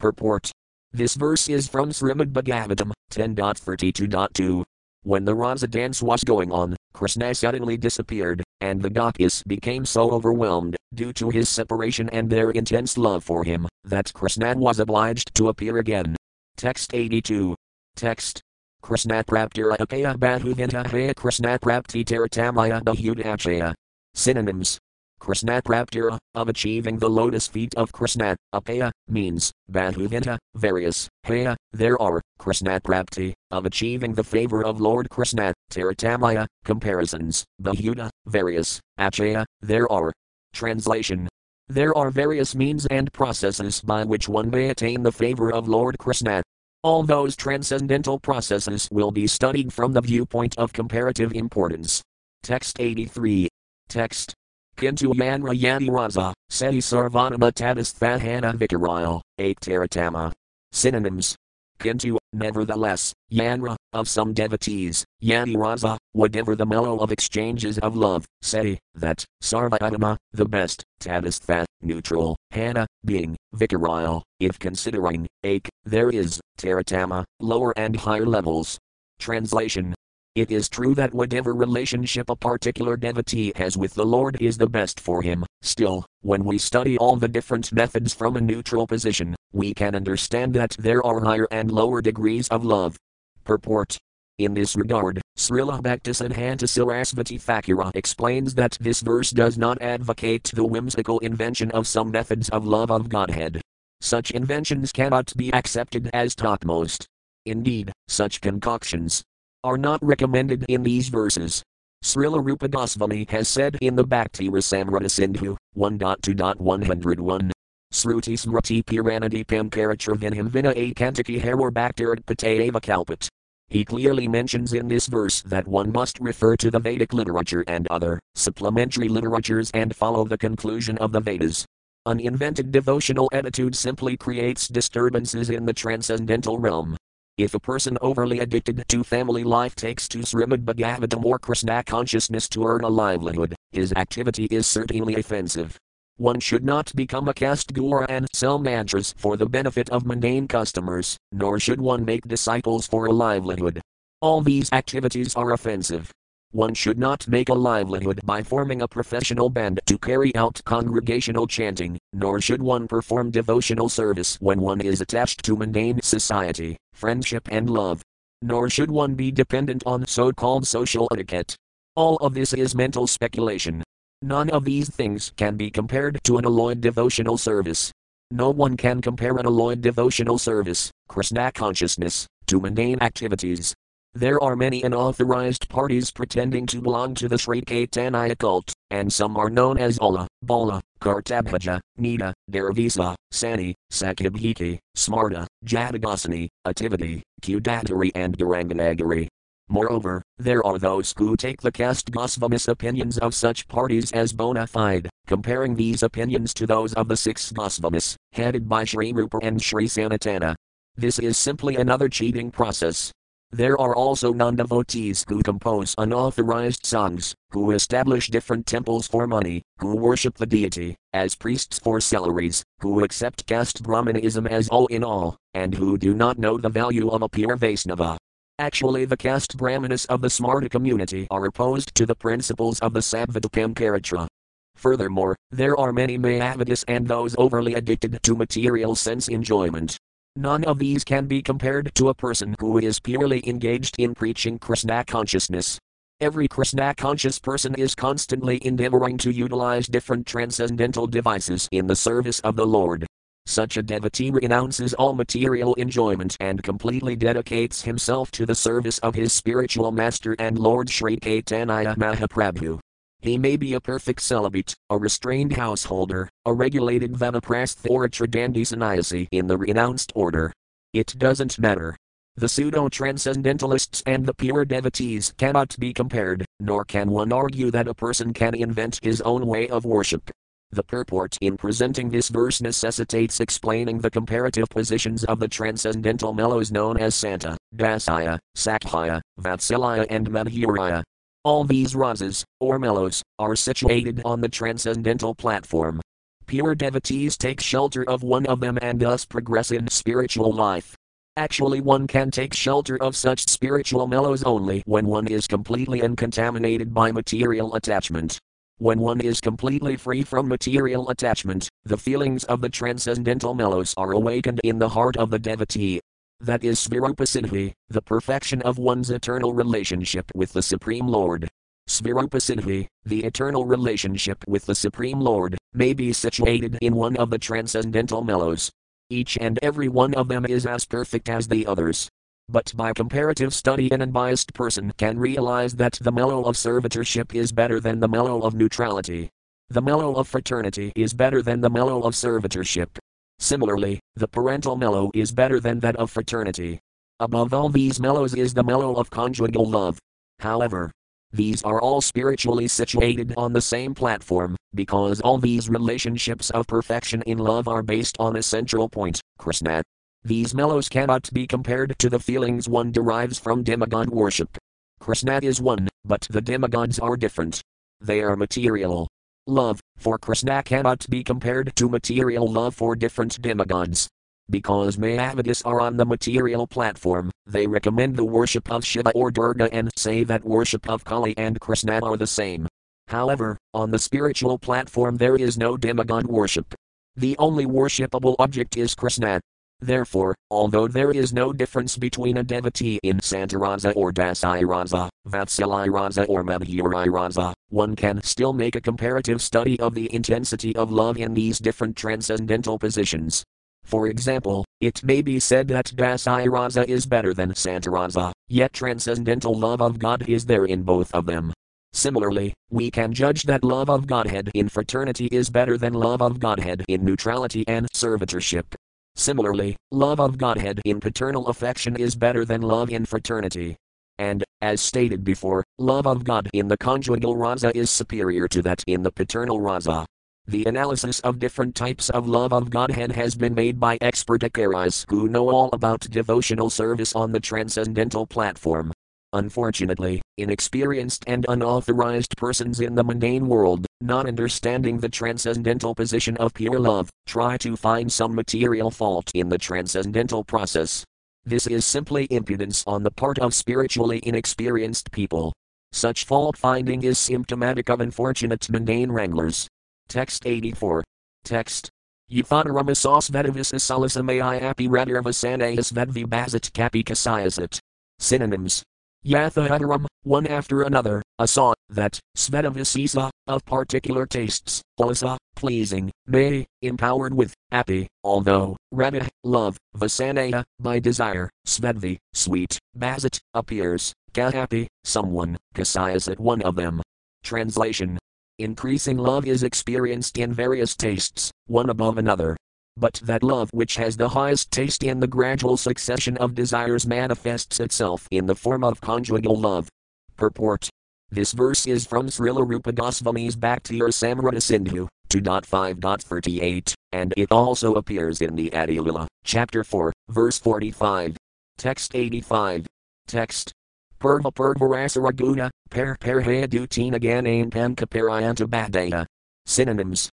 Purport. This verse is from Srimad Bhagavatam 10.32.2. When the Rasa dance was going on, Krishna suddenly disappeared, and the Gopis became so overwhelmed, due to his separation and their intense love for him, that Krishna was obliged to appear again. Text 82. Text. Krishna praptira apaya bahuvinta haya Krishna prapti taratamaya bahudachaya. Synonyms. Krishna praptira, of achieving the lotus feet of Krishna, apaya, means, bahuvinta, various, haya, there are, Krishna prapti, of achieving the favor of Lord Krishna, taratamaya, comparisons, bahuda, various, achaya, there are. Translation. There are various means and processes by which one may attain the favor of Lord Krishna. All those transcendental processes will be studied from the viewpoint of comparative importance. Text 83. Text. Kintu yanra yani raza, seti sarvanama tadisthahana vikaril, 8 teratama. Synonyms. Kintu, nevertheless, yanra, of some devotees, yani raza, whatever the mellow of exchanges of love, seti, that, sarva the best, tadistha, neutral, hana, being, vikaril, if considering, ache, there is, teratama, lower and higher levels. Translation it is true that whatever relationship a particular devotee has with the Lord is the best for him. Still, when we study all the different methods from a neutral position, we can understand that there are higher and lower degrees of love. Purport in this regard, Srila Bhaktisiddhanta Sarasvati Thakura explains that this verse does not advocate the whimsical invention of some methods of love of Godhead. Such inventions cannot be accepted as topmost. Indeed, such concoctions, are not recommended in these verses. Srila Rupa Goswami has said in the Bhakti Rasamrita Sindhu 1.2.101 Sruti Smriti Puranadipam Karatravinham Vina Akantaki Haror Bhaktirat Patayava Kalpat. He clearly mentions in this verse that one must refer to the Vedic literature and other supplementary literatures and follow the conclusion of the Vedas. An invented devotional attitude simply creates disturbances in the transcendental realm. If a person overly addicted to family life takes to Srimad Bhagavatam or Krishna consciousness to earn a livelihood, his activity is certainly offensive. One should not become a caste guru and sell mantras for the benefit of mundane customers, nor should one make disciples for a livelihood. All these activities are offensive. One should not make a livelihood by forming a professional band to carry out congregational chanting, nor should one perform devotional service when one is attached to mundane society, friendship, and love. Nor should one be dependent on so called social etiquette. All of this is mental speculation. None of these things can be compared to an alloyed devotional service. No one can compare an alloyed devotional service, Krishna consciousness, to mundane activities. There are many unauthorized parties pretending to belong to the Sri Caitanya cult, and some are known as Ola, Bala, Kartabhaja, Nita, Daravisa, Sani, Sakibhiki, Smarta, Jadagasani, Ativati, Kudatari, and Duranganagari. Moreover, there are those who take the caste Gosvamis opinions of such parties as bona fide, comparing these opinions to those of the six Gosvamis, headed by Sri Rupa and Sri Sanatana. This is simply another cheating process. There are also non devotees who compose unauthorized songs, who establish different temples for money, who worship the deity, as priests for salaries, who accept caste Brahmanism as all in all, and who do not know the value of a pure Vaisnava. Actually, the caste Brahmanas of the Smarta community are opposed to the principles of the Sattvatikam Karatra. Furthermore, there are many Mayavadis and those overly addicted to material sense enjoyment, None of these can be compared to a person who is purely engaged in preaching Krishna consciousness. Every Krishna conscious person is constantly endeavoring to utilize different transcendental devices in the service of the Lord. Such a devotee renounces all material enjoyment and completely dedicates himself to the service of his spiritual master and Lord Sri Caitanya Mahaprabhu. He may be a perfect celibate, a restrained householder, a regulated vanaprastha or a tridandi sannyasi in the renounced order. It doesn't matter. The pseudo transcendentalists and the pure devotees cannot be compared, nor can one argue that a person can invent his own way of worship. The purport in presenting this verse necessitates explaining the comparative positions of the transcendental mellows known as Santa, Dasaya, Sakhya, Vatsalaya, and Madhuraya, all these rasas, or mellows, are situated on the transcendental platform. Pure devotees take shelter of one of them and thus progress in spiritual life. Actually, one can take shelter of such spiritual mellows only when one is completely uncontaminated by material attachment. When one is completely free from material attachment, the feelings of the transcendental mellows are awakened in the heart of the devotee. That is Svarupasiddhi, the perfection of one's eternal relationship with the Supreme Lord. Svarupasiddhi, the eternal relationship with the Supreme Lord, may be situated in one of the transcendental mellows. Each and every one of them is as perfect as the others. But by comparative study, an unbiased person can realize that the mellow of servitorship is better than the mellow of neutrality. The mellow of fraternity is better than the mellow of servitorship. Similarly, the parental mellow is better than that of fraternity. Above all these mellows is the mellow of conjugal love. However, these are all spiritually situated on the same platform, because all these relationships of perfection in love are based on a central point, Krishna. These mellows cannot be compared to the feelings one derives from demigod worship. Krishna is one, but the demigods are different. They are material. Love, for Krishna cannot be compared to material love for different demigods. Because Mayavadis are on the material platform, they recommend the worship of Shiva or Durga and say that worship of Kali and Krishna are the same. However, on the spiritual platform there is no demigod worship. The only worshipable object is Krishna. Therefore, although there is no difference between a devotee in Santarasa or Dasirasa, Vatsalirasa or Madhurirasa, one can still make a comparative study of the intensity of love in these different transcendental positions. For example, it may be said that Dasirasa is better than Santarasa, yet transcendental love of God is there in both of them. Similarly, we can judge that love of Godhead in fraternity is better than love of Godhead in neutrality and servitorship. Similarly, love of Godhead in paternal affection is better than love in fraternity. And, as stated before, love of God in the conjugal rasa is superior to that in the paternal rasa. The analysis of different types of love of Godhead has been made by expert acharyas who know all about devotional service on the transcendental platform. Unfortunately, inexperienced and unauthorized persons in the mundane world, not understanding the transcendental position of pure love, try to find some material fault in the transcendental process. This is simply impudence on the part of spiritually inexperienced people. Such fault finding is symptomatic of unfortunate mundane wranglers. Text 84. Text. Euphonaramasas api radirvasanayas vedvibazit kapi kasayasat. Synonyms. Yathahadaram, one after another, a song, that, Svetavisisa, of particular tastes, Alasa, pleasing, may, empowered with, happy, although, Radha, love, Vasanaya, by desire, Svedvi, sweet, Bazit, appears, Kahapi, someone, Kasayasat one of them. Translation Increasing love is experienced in various tastes, one above another. But that love which has the highest taste in the gradual succession of desires manifests itself in the form of conjugal love. Purport This verse is from Srila Rupa Goswami's Bhakti Rasamrita Sindhu, 2.5.38, and it also appears in the Adilila, chapter 4, verse 45. Text 85. Text Purva Purvarasaraguna, Per Perhaya Dutina Ganane Pankapirayanta Badaya. Synonyms.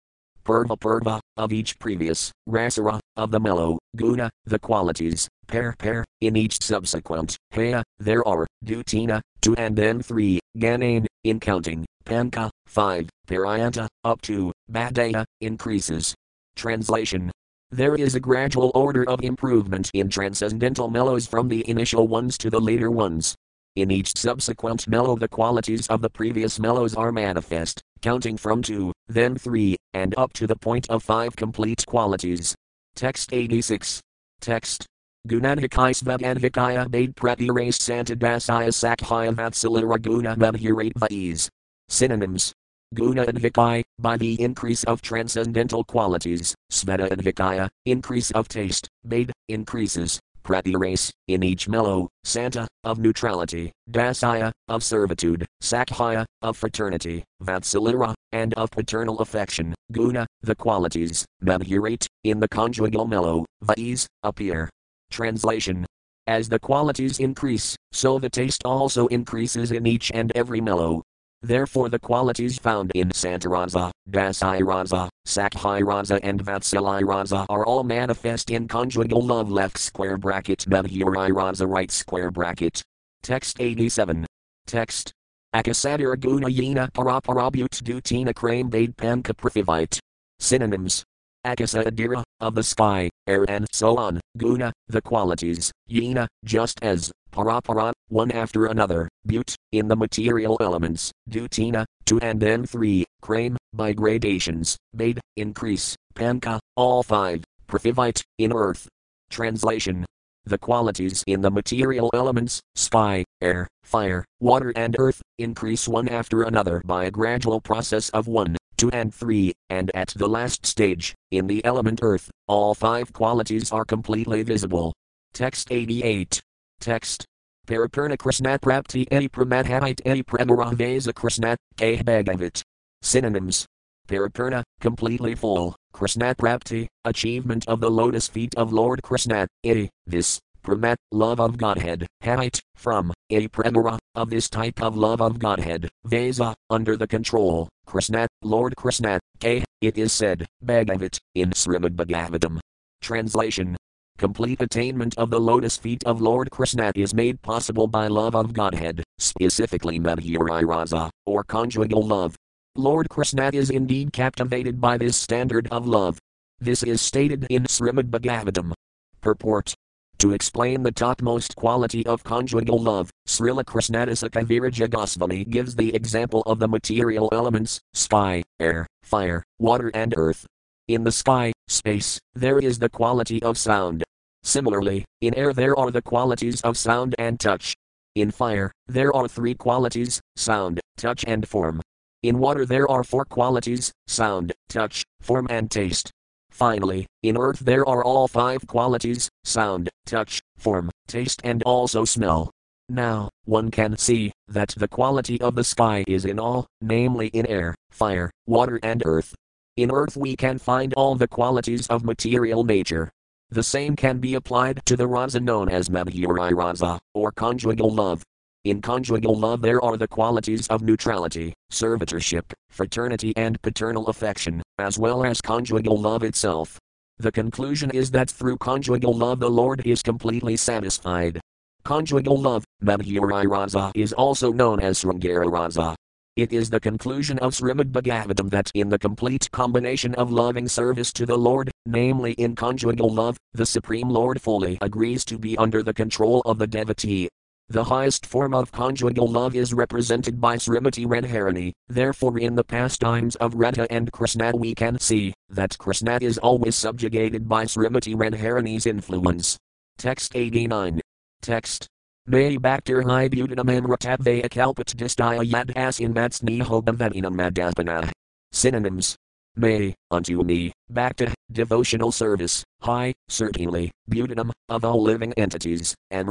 Purva Purva, of each previous, Rasara, of the mellow, Guna, the qualities, pair pair, in each subsequent, Haya, there are, Dutina, two and then three, Ganane, in counting, Panka, five, Pirayanta, up to, Badaya, increases. Translation. There is a gradual order of improvement in transcendental mellows from the initial ones to the later ones. In each subsequent mellow, the qualities of the previous mellows are manifest, counting from two, then three, and up to the point of five complete qualities. Text 86. Text. Gunadvikaya Svadadvikaya Bade Pratirase Santadasaya Sakhaya Vatsalira Guna Madhurate Synonyms. Guna Advikai, by the increase of transcendental qualities, Sveta Advikaya, increase of taste, Bade, increases, race, in each mellow, Santa, of neutrality, Dasaya, of servitude, Sakhaya, of fraternity, Vatsalira, and of paternal affection, Guna, the qualities, Madhurate, in the conjugal mellow, Vais, appear. Translation As the qualities increase, so the taste also increases in each and every mellow. Therefore, the qualities found in Santarasa, Dasirasa, Sakhirasa, and Vatsalirasa are all manifest in conjugal love left square bracket Madhuriraza right square bracket. Text 87. Text. Akasadira guna yena paraparabut dutina krame bade panka prithivite. Synonyms. Akasadira, of the sky, air and so on, guna, the qualities, yena, just as, parapara, one after another, but, in the material elements, dutina, two and then three, krame, by gradations, bade, increase, panka, all five, prithivite, in earth. Translation the qualities in the material elements, sky, air, fire, water, and earth, increase one after another by a gradual process of 1, 2, and 3, and at the last stage, in the element earth, all five qualities are completely visible. Text 88. Text. Paripurna Krishnat Prapti Edi Pramadhavite Edi Pramaravesa Krishnat K Bhagavit. Synonyms. Paripurna, completely full, Krishna Prapti, achievement of the lotus feet of Lord Krishna, iti, this, pramat, love of Godhead, height, from, a pramara, of this type of love of Godhead, Vesa, under the control, Krishna, Lord Krishna, K, it is said, Bhagavat, in Srimad Bhagavatam. Translation Complete attainment of the lotus feet of Lord Krishna is made possible by love of Godhead, specifically Madhuriraza, or conjugal love, Lord Krishna is indeed captivated by this standard of love. This is stated in Srimad Bhagavatam. Purport to explain the topmost quality of conjugal love, Srila Krishnadasa Kaviraja Goswami gives the example of the material elements sky, air, fire, water, and earth. In the sky, space, there is the quality of sound. Similarly, in air there are the qualities of sound and touch. In fire, there are three qualities sound, touch, and form. In water there are four qualities sound, touch, form, and taste. Finally, in earth there are all five qualities sound, touch, form, taste, and also smell. Now, one can see that the quality of the sky is in all, namely in air, fire, water, and earth. In earth we can find all the qualities of material nature. The same can be applied to the rasa known as Madhuri rasa, or conjugal love, in conjugal love, there are the qualities of neutrality, servitorship, fraternity, and paternal affection, as well as conjugal love itself. The conclusion is that through conjugal love, the Lord is completely satisfied. Conjugal love, Madhuri Rasa, is also known as Sringara Rasa. It is the conclusion of Srimad Bhagavatam that in the complete combination of loving service to the Lord, namely in conjugal love, the Supreme Lord fully agrees to be under the control of the devotee, the highest form of conjugal love is represented by Srimati Radharani, therefore, in the pastimes of Radha and Krishna, we can see that Krishna is always subjugated by Srimati Radharani's influence. Text 89. Text. May Bhaktir Hi Budanam Amratabvaya Kalpat Distaya Yadhas in Matsnihobhavavinam Madapana. Synonyms. May, unto me, bhakta, devotional service, high, certainly, butanam, of all living entities, and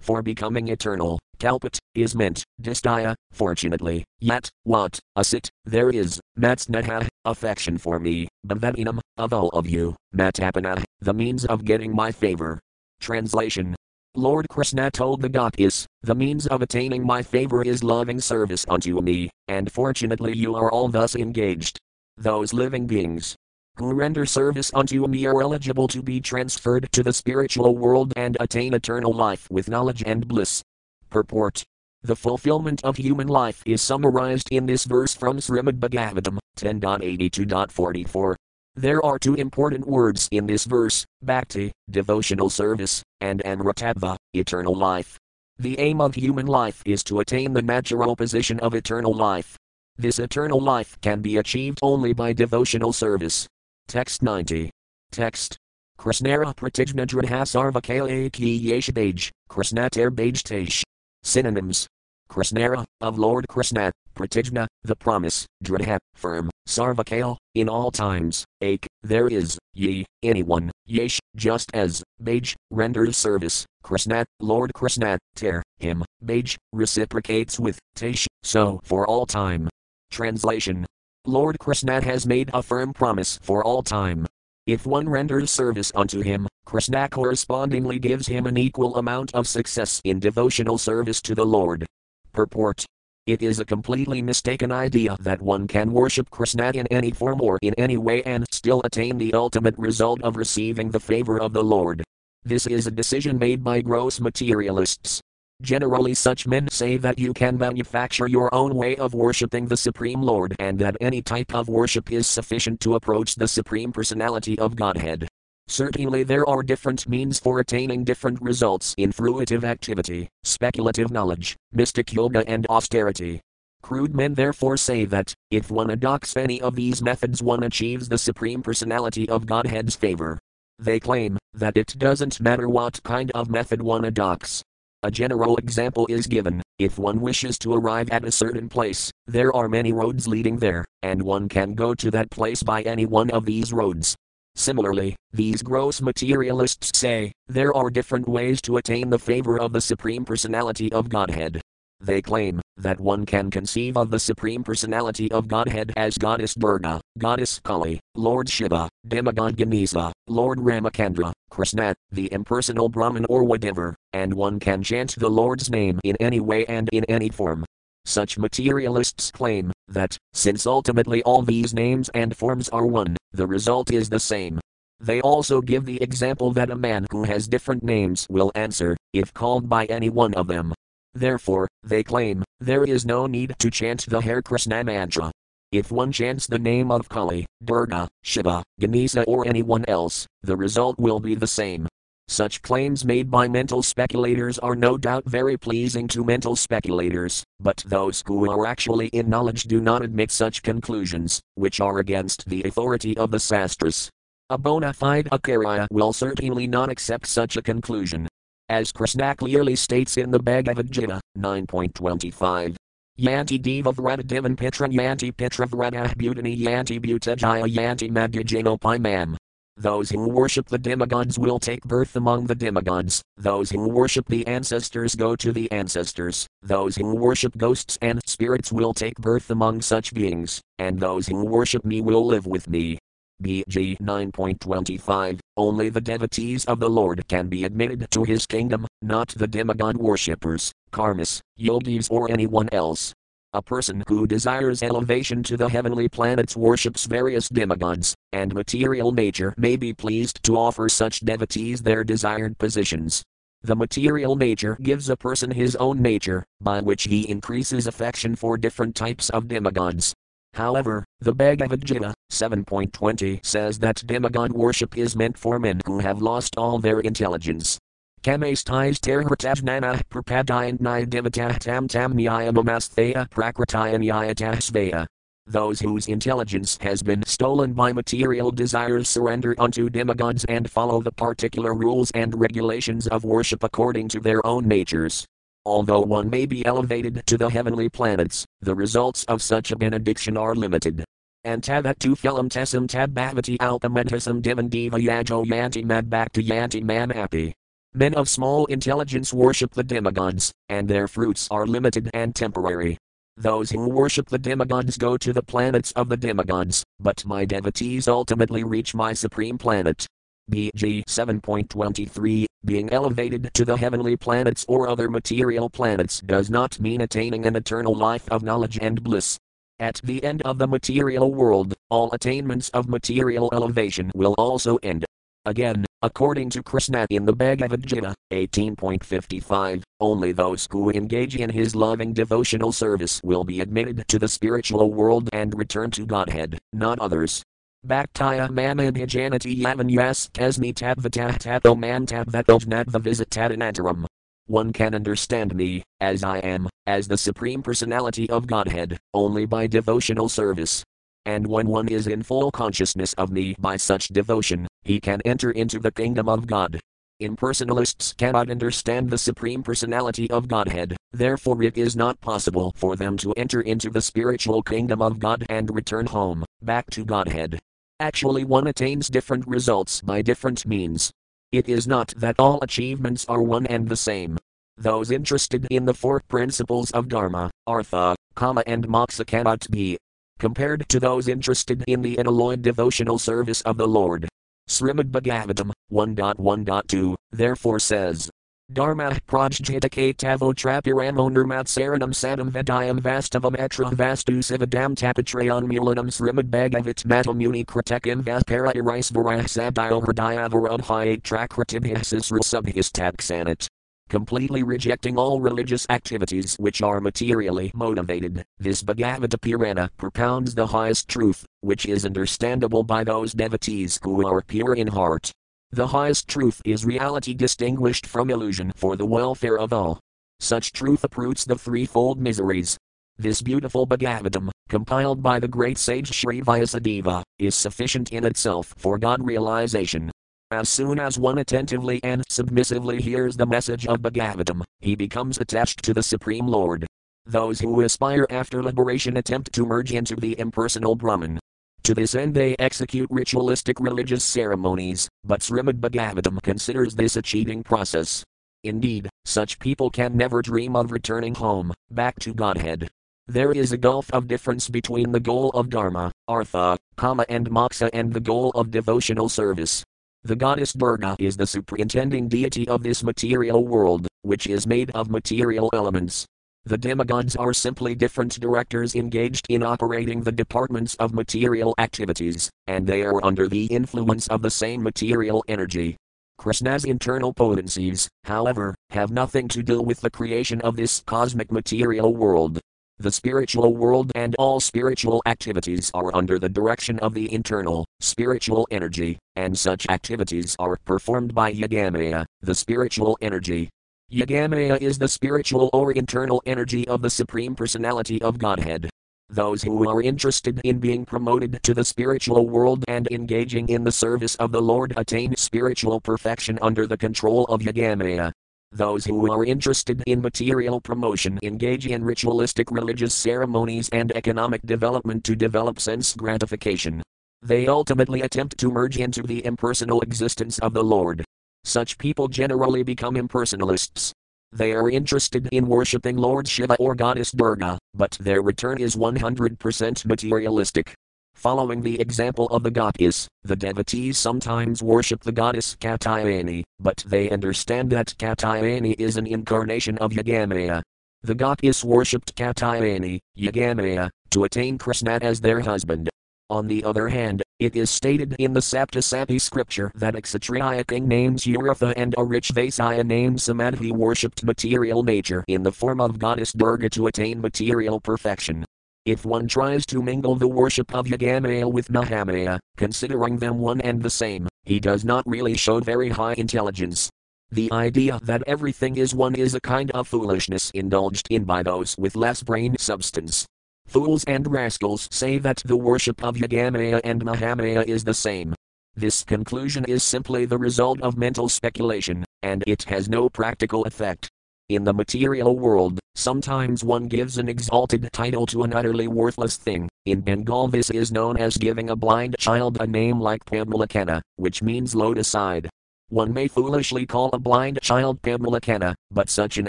for becoming eternal, kalpat, is meant, distaya, fortunately, yet, what, asit, there is, matsneha, affection for me, bhavatinam, of all of you, matapana, the means of getting my favor. Translation Lord Krishna told the gopis, the means of attaining my favor is loving service unto me, and fortunately you are all thus engaged. Those living beings who render service unto me are eligible to be transferred to the spiritual world and attain eternal life with knowledge and bliss. Purport The fulfillment of human life is summarized in this verse from Srimad Bhagavatam 10.82.44. There are two important words in this verse bhakti, devotional service, and amritatva, eternal life. The aim of human life is to attain the natural position of eternal life. This eternal life can be achieved only by devotional service. Text 90. Text. Krishnara Pratijna Dradha Sarvakala Ki Yeshabaj, Krishnatar Bajtesh. Synonyms. Krishnara, of Lord Krishna, Pratijna, the promise, Dradha, firm, Sarvakale, in all times, Ak, there is, ye, anyone, Yesh, just as, Baj, renders service, Krishna, Lord Krishna, Ter, him, Baj, reciprocates with, Tesh, so for all time. Translation Lord Krishna has made a firm promise for all time. If one renders service unto him, Krishna correspondingly gives him an equal amount of success in devotional service to the Lord. Purport It is a completely mistaken idea that one can worship Krishna in any form or in any way and still attain the ultimate result of receiving the favor of the Lord. This is a decision made by gross materialists. Generally, such men say that you can manufacture your own way of worshipping the Supreme Lord and that any type of worship is sufficient to approach the Supreme Personality of Godhead. Certainly, there are different means for attaining different results in fruitive activity, speculative knowledge, mystic yoga, and austerity. Crude men therefore say that, if one adopts any of these methods, one achieves the Supreme Personality of Godhead's favor. They claim that it doesn't matter what kind of method one adopts. A general example is given if one wishes to arrive at a certain place, there are many roads leading there, and one can go to that place by any one of these roads. Similarly, these gross materialists say, there are different ways to attain the favor of the Supreme Personality of Godhead. They claim that one can conceive of the Supreme Personality of Godhead as Goddess Durga, Goddess Kali, Lord Shiva, Demigod Ganesa, Lord Ramachandra, Krishna, the impersonal Brahman or whatever, and one can chant the Lord's name in any way and in any form. Such materialists claim that, since ultimately all these names and forms are one, the result is the same. They also give the example that a man who has different names will answer, if called by any one of them. Therefore, they claim, there is no need to chant the Hare Krishna mantra. If one chants the name of Kali, Durga, Shiva, Ganesa, or anyone else, the result will be the same. Such claims made by mental speculators are no doubt very pleasing to mental speculators, but those who are actually in knowledge do not admit such conclusions, which are against the authority of the Sastras. A bona fide Acharya will certainly not accept such a conclusion. As Krishna clearly states in the Bhagavad Gita 9.25. Yanti Deva Vrata Divan Pitra Yanti Pitra Vrata Bhutani Yanti Bhutajaya Yanti Madhyajano Pimam. Those who worship the demigods will take birth among the demigods, those who worship the ancestors go to the ancestors, those who worship ghosts and spirits will take birth among such beings, and those who worship me will live with me. BG 9.25 Only the devotees of the Lord can be admitted to his kingdom, not the demigod worshippers, karmas, yogis, or anyone else. A person who desires elevation to the heavenly planets worships various demigods, and material nature may be pleased to offer such devotees their desired positions. The material nature gives a person his own nature, by which he increases affection for different types of demigods. However, the Bhagavad Gita 7.20 says that demigod worship is meant for men who have lost all their intelligence, Kamastais terhritajnana prapadayantnaya devatah tam tam nyayamamasthaya prakritaya Those whose intelligence has been stolen by material desires surrender unto demigods and follow the particular rules and regulations of worship according to their own natures. Although one may be elevated to the heavenly planets, the results of such a benediction are limited. Antavatu phelam tesam tab bhavati alpamantasam divandiva yajo yanti mad bhakti yanti mamapi. Men of small intelligence worship the demigods, and their fruits are limited and temporary. Those who worship the demigods go to the planets of the demigods, but my devotees ultimately reach my supreme planet. BG 7.23 Being elevated to the heavenly planets or other material planets does not mean attaining an eternal life of knowledge and bliss. At the end of the material world, all attainments of material elevation will also end. Again, according to Krishna in the Bhagavad Gita 18.55, only those who engage in his loving devotional service will be admitted to the spiritual world and return to Godhead, not others. Bhaktaya mamadhijanati yavan yas kasmi tadvatah tato man tadvatojnadva visitadanantaram. One can understand me, as I am, as the Supreme Personality of Godhead, only by devotional service. And when one is in full consciousness of me by such devotion, he can enter into the kingdom of God. Impersonalists cannot understand the Supreme Personality of Godhead, therefore, it is not possible for them to enter into the spiritual kingdom of God and return home, back to Godhead. Actually, one attains different results by different means. It is not that all achievements are one and the same. Those interested in the four principles of Dharma, Artha, Kama, and Moksha cannot be compared to those interested in the unalloyed devotional service of the Lord. Srimad Bhagavatam 1.1.2 therefore says, Dharma prajjitakate tavo trapiramo nirmatsaranam sadam vedayam vastavam etra vastu sivadam tapatrayan mulanam srimad bhagavat matamuni kratekam vaspara irisvarah sabdio hridaya varudhyate trakratibhyasis rasubhyastabksanat completely rejecting all religious activities which are materially motivated, this Bhagavata Purana propounds the highest truth, which is understandable by those devotees who are pure in heart. The highest truth is reality distinguished from illusion for the welfare of all. Such truth uproots the threefold miseries. This beautiful Bhagavatam, compiled by the great sage Sri Vyasadeva, is sufficient in itself for God realization. As soon as one attentively and submissively hears the message of Bhagavatam, he becomes attached to the Supreme Lord. Those who aspire after liberation attempt to merge into the impersonal Brahman. To this end, they execute ritualistic religious ceremonies, but Srimad Bhagavatam considers this a cheating process. Indeed, such people can never dream of returning home, back to Godhead. There is a gulf of difference between the goal of Dharma, Artha, Kama, and Moksha and the goal of devotional service. The goddess Durga is the superintending deity of this material world, which is made of material elements. The demigods are simply different directors engaged in operating the departments of material activities, and they are under the influence of the same material energy. Krishna's internal potencies, however, have nothing to do with the creation of this cosmic material world. The spiritual world and all spiritual activities are under the direction of the internal, spiritual energy, and such activities are performed by Yogamaya, the spiritual energy. Yogamaya is the spiritual or internal energy of the Supreme Personality of Godhead. Those who are interested in being promoted to the spiritual world and engaging in the service of the Lord attain spiritual perfection under the control of Yogamaya. Those who are interested in material promotion engage in ritualistic religious ceremonies and economic development to develop sense gratification. They ultimately attempt to merge into the impersonal existence of the Lord. Such people generally become impersonalists. They are interested in worshipping Lord Shiva or Goddess Durga, but their return is 100% materialistic. Following the example of the goddess, the devotees sometimes worship the goddess Katyayani, but they understand that Katyayani is an incarnation of Yogamaya. The goddess worshipped Katyayani, Yogamaya, to attain Krishna as their husband. On the other hand, it is stated in the Saptasati scripture that a Kshatriya king named Uratha and a rich Vaisya named Samadhi worshipped material nature in the form of goddess Durga to attain material perfection. If one tries to mingle the worship of Yogamaya with Mahamaya, considering them one and the same, he does not really show very high intelligence. The idea that everything is one is a kind of foolishness indulged in by those with less brain substance. Fools and rascals say that the worship of Yogamaya and Mahamaya is the same. This conclusion is simply the result of mental speculation, and it has no practical effect. In the material world, sometimes one gives an exalted title to an utterly worthless thing. In Bengal, this is known as giving a blind child a name like Padmalocana, which means lotus eyed. One may foolishly call a blind child Padmalocana, but such an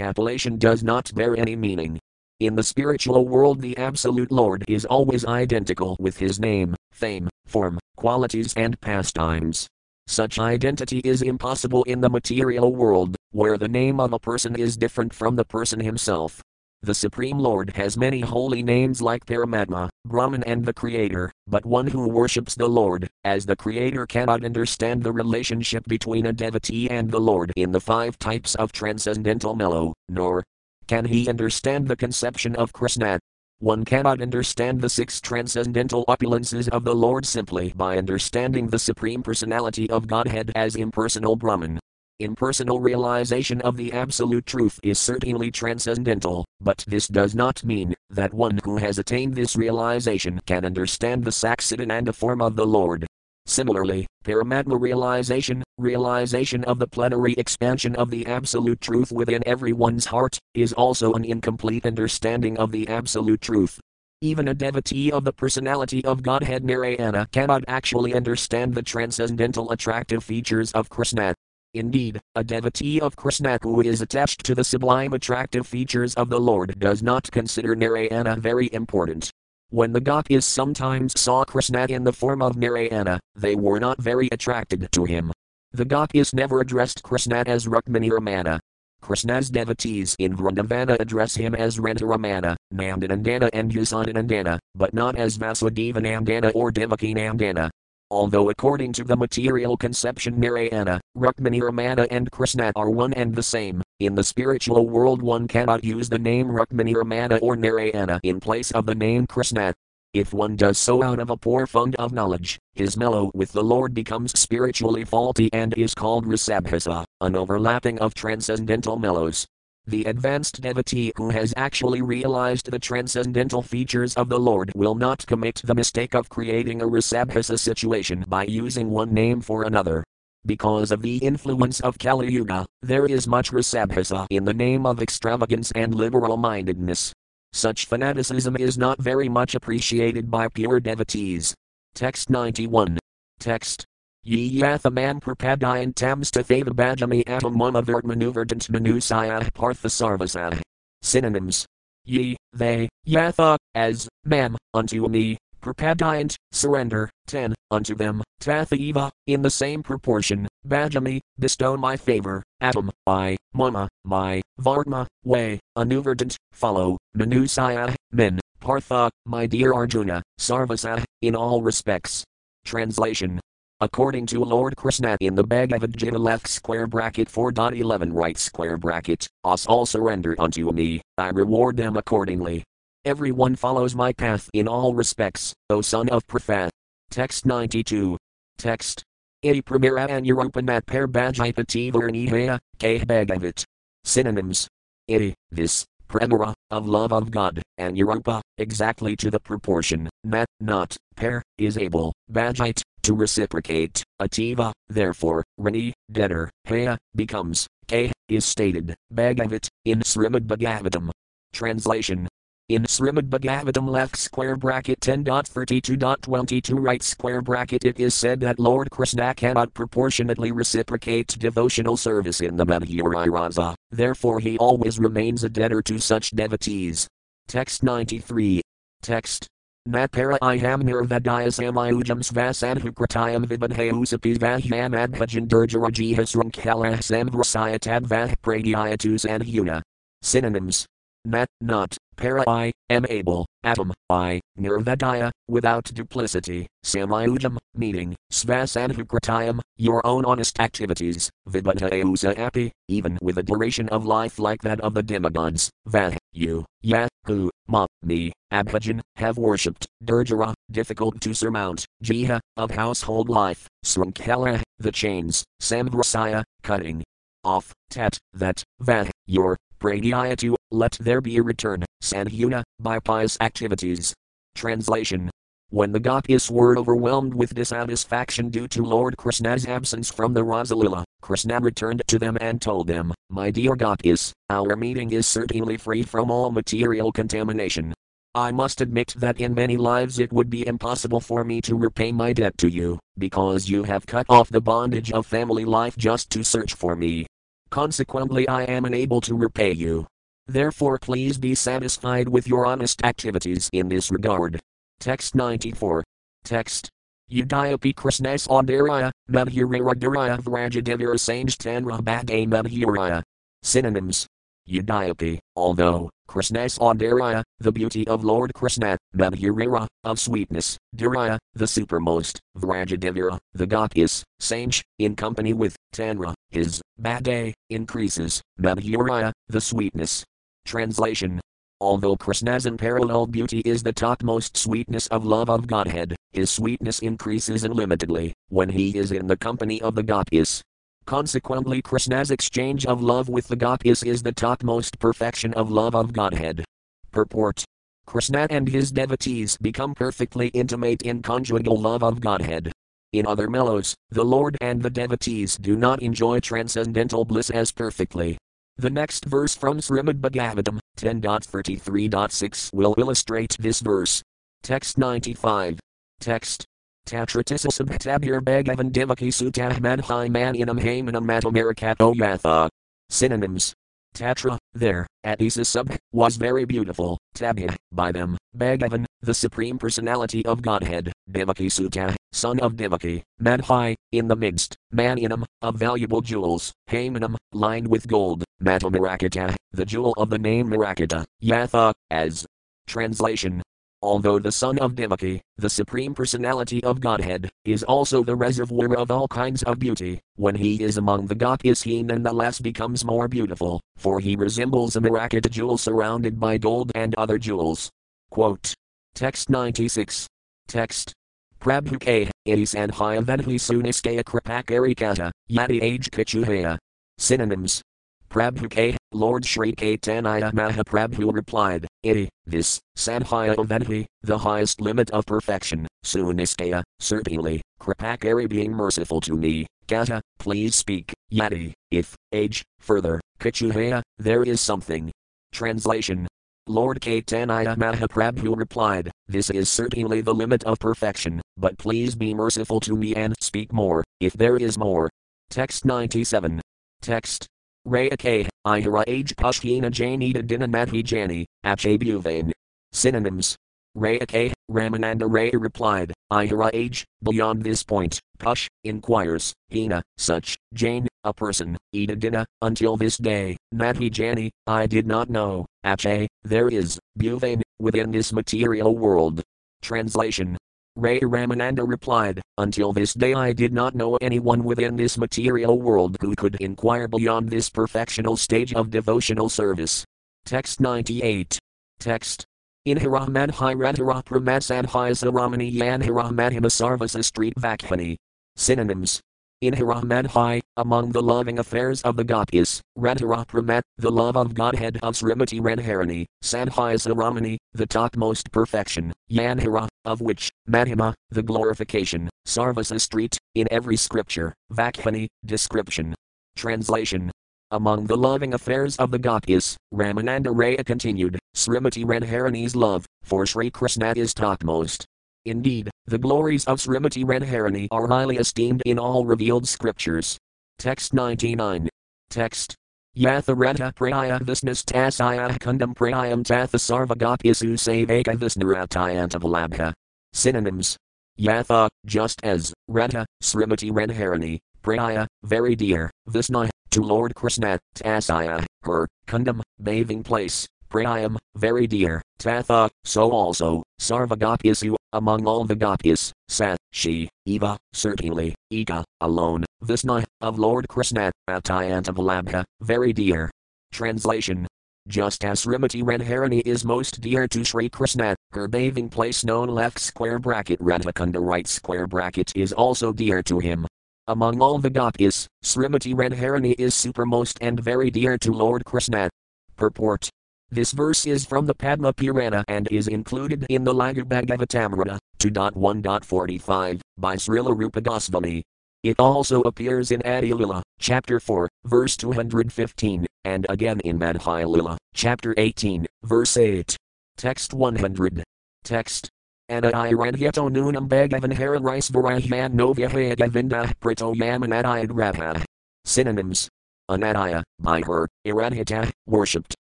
appellation does not bear any meaning. In the spiritual world, the Absolute Lord is always identical with his name, fame, form, qualities, and pastimes. Such identity is impossible in the material world, where the name of a person is different from the person himself. The Supreme Lord has many holy names like Paramatma, Brahman, and the Creator, but one who worships the Lord, as the Creator, cannot understand the relationship between a devotee and the Lord in the five types of transcendental mellow, nor can he understand the conception of Krishna. One cannot understand the six transcendental opulences of the Lord simply by understanding the Supreme Personality of Godhead as impersonal Brahman. Impersonal realization of the Absolute Truth is certainly transcendental, but this does not mean that one who has attained this realization can understand the Saksidananda form of the Lord. Similarly, Paramatma realization, realization of the plenary expansion of the absolute truth within everyone's heart, is also an incomplete understanding of the absolute truth. Even a devotee of the personality of Godhead Narayana cannot actually understand the transcendental attractive features of Krishna. Indeed, a devotee of Krishna who is attached to the sublime attractive features of the Lord does not consider Narayana very important. When the gopis sometimes saw Krishna in the form of Narayana, they were not very attracted to him. The gopis never addressed Krishna as Rukmini Ramana. Krishna's devotees in Vrindavana address him as Radharamana, Nandanandana and Yasodanandana, but not as Vasudevanandana or Devakinandana. Although according to the material conception Narayana, Rukmini Ramana and Krishna are one and the same, in the spiritual world one cannot use the name Rukmini Ramana or Narayana in place of the name Krishna. If one does so out of a poor fund of knowledge, his mellow with the Lord becomes spiritually faulty and is called Rasabhasa, an overlapping of transcendental mellows. The advanced devotee who has actually realized the transcendental features of the Lord will not commit the mistake of creating a Rasabhasa situation by using one name for another. Because of the influence of Kali Yuga, there is much Rasabhasa in the name of extravagance and liberal mindedness. Such fanaticism is not very much appreciated by pure devotees. Text 91. Text Ye yathaman prapadayan tamstathava bhajami atam mamavert manuverdant manusaya parthasarvasa. Synonyms. Ye, they, yatha, as, man, unto me, prapadayant, surrender, 10, unto them, tathaiva, in the same proportion, bhajami, bestow my favor, atom, I, mama, my, vartma, way, anuverdant, follow, manusaya, men, partha, my dear Arjuna, sarvasa, in all respects. Translation According to Lord Krishna in the Bhagavad Gita left square bracket 4.11 right square bracket, us all surrender unto me, I reward them accordingly. Everyone follows my path in all respects, O son of Pratha. Text 92. Text. A Iti primera anurupanat per bhajipati varnihaya, k bhagavat. Synonyms. Iti, this, Premara, of love of God, and Yarupa, exactly to the proportion, nat, not, per, is able, bhajit, to reciprocate, ativa, therefore, rani, debtor, haya, becomes, k, is stated, bhagavat, in Srimad Bhagavatam. Translation in Srimad Bhagavatam left square bracket 10.32.22 right square bracket it is said that Lord Krishna cannot proportionately reciprocate devotional service in the Madhuri Rasa, therefore he always remains a debtor to such devotees. Text 93. Text. Natpara iham nirvadayasam iujam svasadhukratayam vibadhausapi vahyam adbhajan durjarajihasram kalah samvrasayatad vah pradyayatus and huna. Synonyms. Nat, not, para I, am able, atom, I, nirvadaya, without duplicity, samayujam, meaning, svasadhukratayam, your own honest activities, vibhadhausa api, even with a duration of life like that of the demigods, vah, you, ya, who, ma, me, abhajan, have worshipped, durjara, difficult to surmount, jiha, of household life, srankala, the chains, samvrasaya, cutting off, tat, that, vah, your, pradyayatu, let there be a return, sanhuna, by pious activities. Translation when the gopis were overwhelmed with dissatisfaction due to Lord Krishna's absence from the Rasalila, Krishna returned to them and told them, My dear gopis, our meeting is certainly free from all material contamination. I must admit that in many lives it would be impossible for me to repay my debt to you, because you have cut off the bondage of family life just to search for me. Consequently, I am unable to repay you. Therefore, please be satisfied with your honest activities in this regard. Text 94. Text. Udayapa Krishnas Audaraya, Madhuraradaraya Vrajadivira Sange Tanra Bhagay Madhuraya. Synonyms. Udayapa, although, Krishnas Audaraya, the beauty of Lord Krishna, Madhurara, of sweetness, Dharaya, the supermost, Vrajadivira, the gopis, Sange, in company with, Tanra, his, Bhagay, increases, Madhuraya, the sweetness. Translation Although Krishna's unparalleled beauty is the topmost sweetness of love of Godhead, his sweetness increases unlimitedly when he is in the company of the gopis. Consequently, Krishna's exchange of love with the gopis is the topmost perfection of love of Godhead. Purport Krishna and his devotees become perfectly intimate in conjugal love of Godhead. In other mellows, the Lord and the devotees do not enjoy transcendental bliss as perfectly. The next verse from Srimad Bhagavatam 10.33.6 will illustrate this verse. Text 95. Text. Tatratisasabhatabhir Bhagavan Devaki Sutahman Himanyanam Hamanam Atamarikato Yatha. Synonyms. Tatra, there, at Isasubh, was very beautiful, Tabhya, by them, Bhagavan, the Supreme Personality of Godhead, Devaki Sutta, ah. son of Devaki, Madhai, in the midst, Manyanam, of valuable jewels, Hamanam, lined with gold, Matamarakata, ah. the jewel of the name Marakata, ah. Yatha, as. Translation Although the son of Devaki, the Supreme Personality of Godhead, is also the reservoir of all kinds of beauty, when he is among the gopis he nonetheless becomes more beautiful, for he resembles a Marakata jewel surrounded by gold and other jewels. Quote. Text 96. Text. Prabhuke, Isandhya Vedhi Suniskaya Kripakarikata, Yadi Age Kichuhaya. Synonyms Prabhuke, Lord Sri Caitanya Mahaprabhu replied, Iti, this, Sadhya Vedhi, the highest limit of perfection, Suniskaya, certainly, Kripakari being merciful to me, Kata, please speak, Yadi, if, age, further, Kichuhaya, there is something. Translation Lord Caitanya Mahaprabhu replied, This is certainly the limit of perfection, but please be merciful to me and speak more, if there is more. Text 97. Text Rayake, Ihara age Pushkina Janita Dinamathi Jani, Achabuvane. Synonyms. Rayake, Ramananda Ray replied, Ihara age, beyond this point, Push, inquires, Hina, such, Jane, a person, Ida until this day, Nathi Jani, I did not know, Ache, there is, Buvane, within this material world. Translation Ray Ramananda replied, Until this day I did not know anyone within this material world who could inquire beyond this perfectional stage of devotional service. Text 98. Text. Inhiramadhi Radhara Pramadsadhyasa Ramani Yanhiramadhima Sarvasa Street Vakhani. Synonyms in Hiramadhi, among the loving affairs of the gopis, Radharapramat, the love of Godhead of Srimati Radharani, Sadhyasa Ramani, the topmost perfection, Yanhira, of which, Mahima, the glorification, Sarvasa street, in every scripture, Vakhani, description. Translation among the loving affairs of the gopis, Ramananda Raya continued, Srimati Radharani's love for Sri Krishna is topmost. Indeed, the glories of Srimati Radharani are highly esteemed in all revealed scriptures. Text 99. Text. Yatharata praya visnastasaya kundam prayam tatha sarvagapisu saveka visnaratayantapalabha. Synonyms. Yatha, just as, Radha, Srimati Radharani, praya, very dear, Visna, to Lord Krishna, tasaya, her, kundam, bathing place, Prayam, very dear, Tatha, so also, Sarvagapisu, among all the gopis, Sat, she, Eva, certainly, Eka, alone, Visna, of Lord Krishna, Atayantavalabha, very dear. Translation just as Srimati Radharani is most dear to Sri Krishna, her bathing place known left square bracket Radhakunda right square bracket is also dear to him. Among all the gopis, Srimati Radharani is supermost and very dear to Lord Krishna. Purport this verse is from the Padma Purana and is included in the Laghu Bhagavatamrita 2.1.45 by Srila Rupa Goswami. It also appears in Adilila, chapter 4, verse 215, and again in Madhyalila, chapter 18, verse 8. Text 100. Text. Anairadhyato nunam bhagavan rice varahyan novya govinda prito yamanadayad. Synonyms Anadaya, by her, Iradhita, worshipped,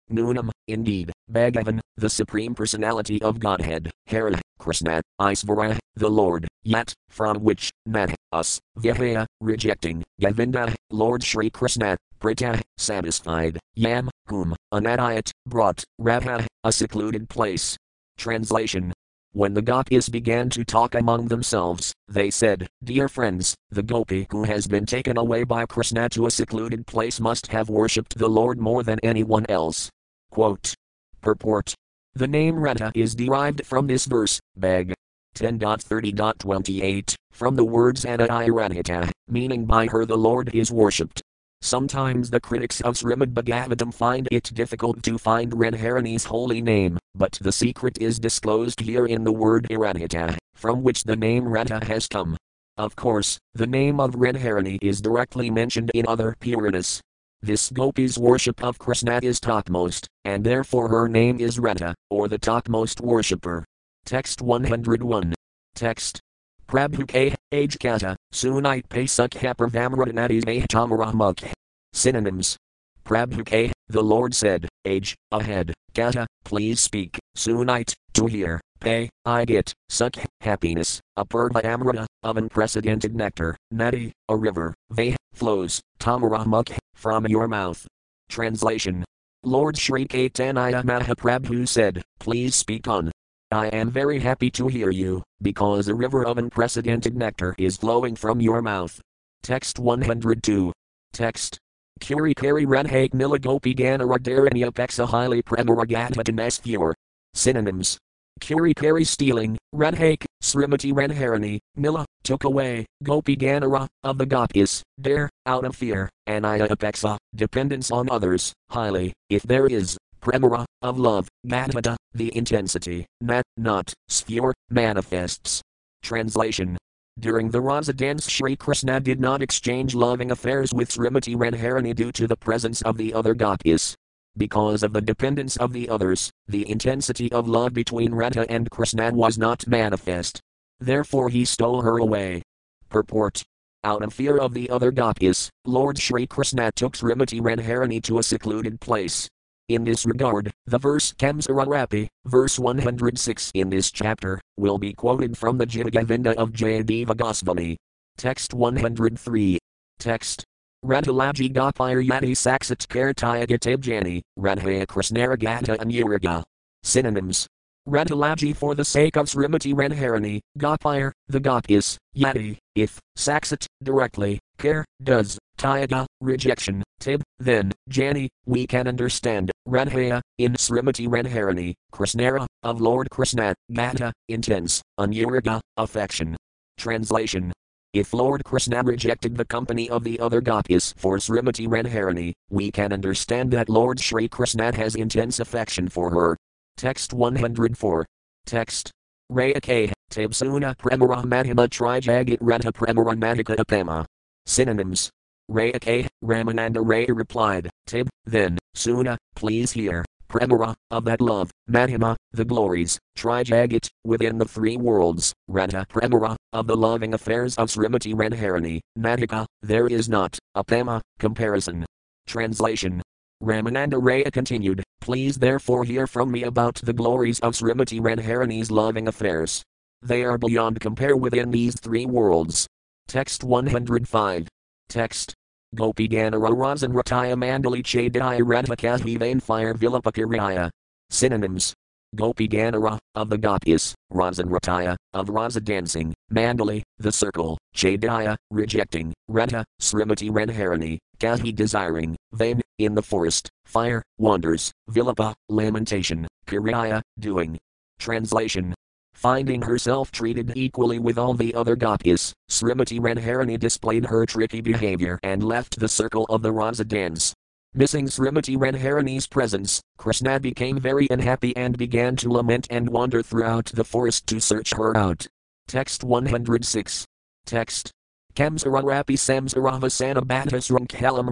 Nunam, indeed, Bhagavan, the Supreme Personality of Godhead, Hara, Krishna, Isvara, the Lord, yet, from which, Nat, us, Vyahaya, rejecting, Govinda, Lord Sri Krishna, Prita, satisfied, Yam, whom, Anadayat, brought, Radha, a secluded place. Translation when the gopis began to talk among themselves, they said, Dear friends, the gopi who has been taken away by Krishna to a secluded place must have worshipped the Lord more than anyone else. Quote. Purport. The name Radha is derived from this verse, Bag. 10.30.28, from the words Anai Radhita, meaning by her the Lord is worshipped. Sometimes the critics of Srimad Bhagavatam find it difficult to find Radharani's holy name, but the secret is disclosed here in the word Iradhita, from which the name Radha has come. Of course, the name of Radharani is directly mentioned in other Puranas. This gopi's worship of Krishna is topmost, and therefore her name is Radha, or the topmost worshipper. Text 101. Text Prabhuke, age kata, sunite pesuk hapravamradanatis ahtamarahmuk. Synonyms. Prabhuke, the Lord said, age, ahead, kata, please speak, sunite, to hear, pay, I get, suk, happiness, apurva amrita, of unprecedented nectar, nadi, a river, veh, flows, tamarahmuk, from your mouth. Translation Lord Sri Caitanya Mahaprabhu said, Please speak on. I am very happy to hear you, because a river of unprecedented nectar is flowing from your mouth. Text 102. Text. Kuri Kari Radhake Nilagopi Ganaradaranya Peksa Highly Premaragadvadanesthur. Synonyms. Kuri Kari stealing, Radhake, Srimati Radharani, Nila, took away, Gopi Ganara, of the gopis, dare, out of fear, Anaya apexa, dependence on others, highly, if there is, Premara, of love, Gadvada, the intensity, Nat, not, sphere, manifests. Translation during the Rasa dance, Sri Krishna did not exchange loving affairs with Srimati Radharani due to the presence of the other gopis. Because of the dependence of the others, the intensity of love between Radha and Krishna was not manifest. Therefore he stole her away. Purport out of fear of the other gopis, Lord Sri Krishna took Srimati Radharani to a secluded place. In this regard, the verse Kamsararapi, verse 106 in this chapter, will be quoted from the Gita-govinda of Jayadeva Goswami. Text 103. Text. Radhalaji Gopir Yati Saksat Kartaya Gatibjani, Radhaya Krishnaragata Anuraga. Synonyms. Radhalaji for the sake of Srimati Radharani, Gopir, the Gopis, Yati, if, Saksat, directly, Care, does, Tyaga, rejection, Tib, then, Jani, we can understand, Radhaya, in Srimati Radharani, Krishnara, of Lord Krishna, Gata, intense, Anuraga, affection. Translation if Lord Krishna rejected the company of the other gopis for Srimati Radharani, we can understand that Lord Sri Krishna has intense affection for her. Text 104. Text. Rayake, Tabsuna Premara Mahima Trijagat Radha Premara Madhika Apama. Synonyms. Rayake, Ramananda Ray replied, Tib, then, Suna, please hear, Premara, of that love, Mahima, the glories, Trijagat, within the three worlds, Radha Premara, of the loving affairs of Srimati Radharani, Madhika, there is not, Apama, comparison. Translation Ramananda Raya continued, Please therefore hear from me about the glories of Srimati Radharani's loving affairs. They are beyond compare within these three worlds. Text 105. Text. Gopi Ganara Razan Rataya Mandali Chadaya Radhakahi Vain Fire Vilapakiraya. Synonyms. Gopi Ganara, of the Gopis, Razan Rataya, of Rasa dancing, Mandali, the circle, Chadaya, rejecting, Radha, Srimati Radharani, Kahi desiring, Vain, in the forest, fire, wonders, Vilapa, lamentation, Kiriya, doing. Translation Finding herself treated equally with all the other gopis, Srimati Radharani displayed her tricky behavior and left the circle of the Rasa dance. Missing Srimati Radharani's presence, Krishna became very unhappy and began to lament and wander throughout the forest to search her out. Text 106. Text. Kamsararapi Samsaravasana Bhattasram Kalam.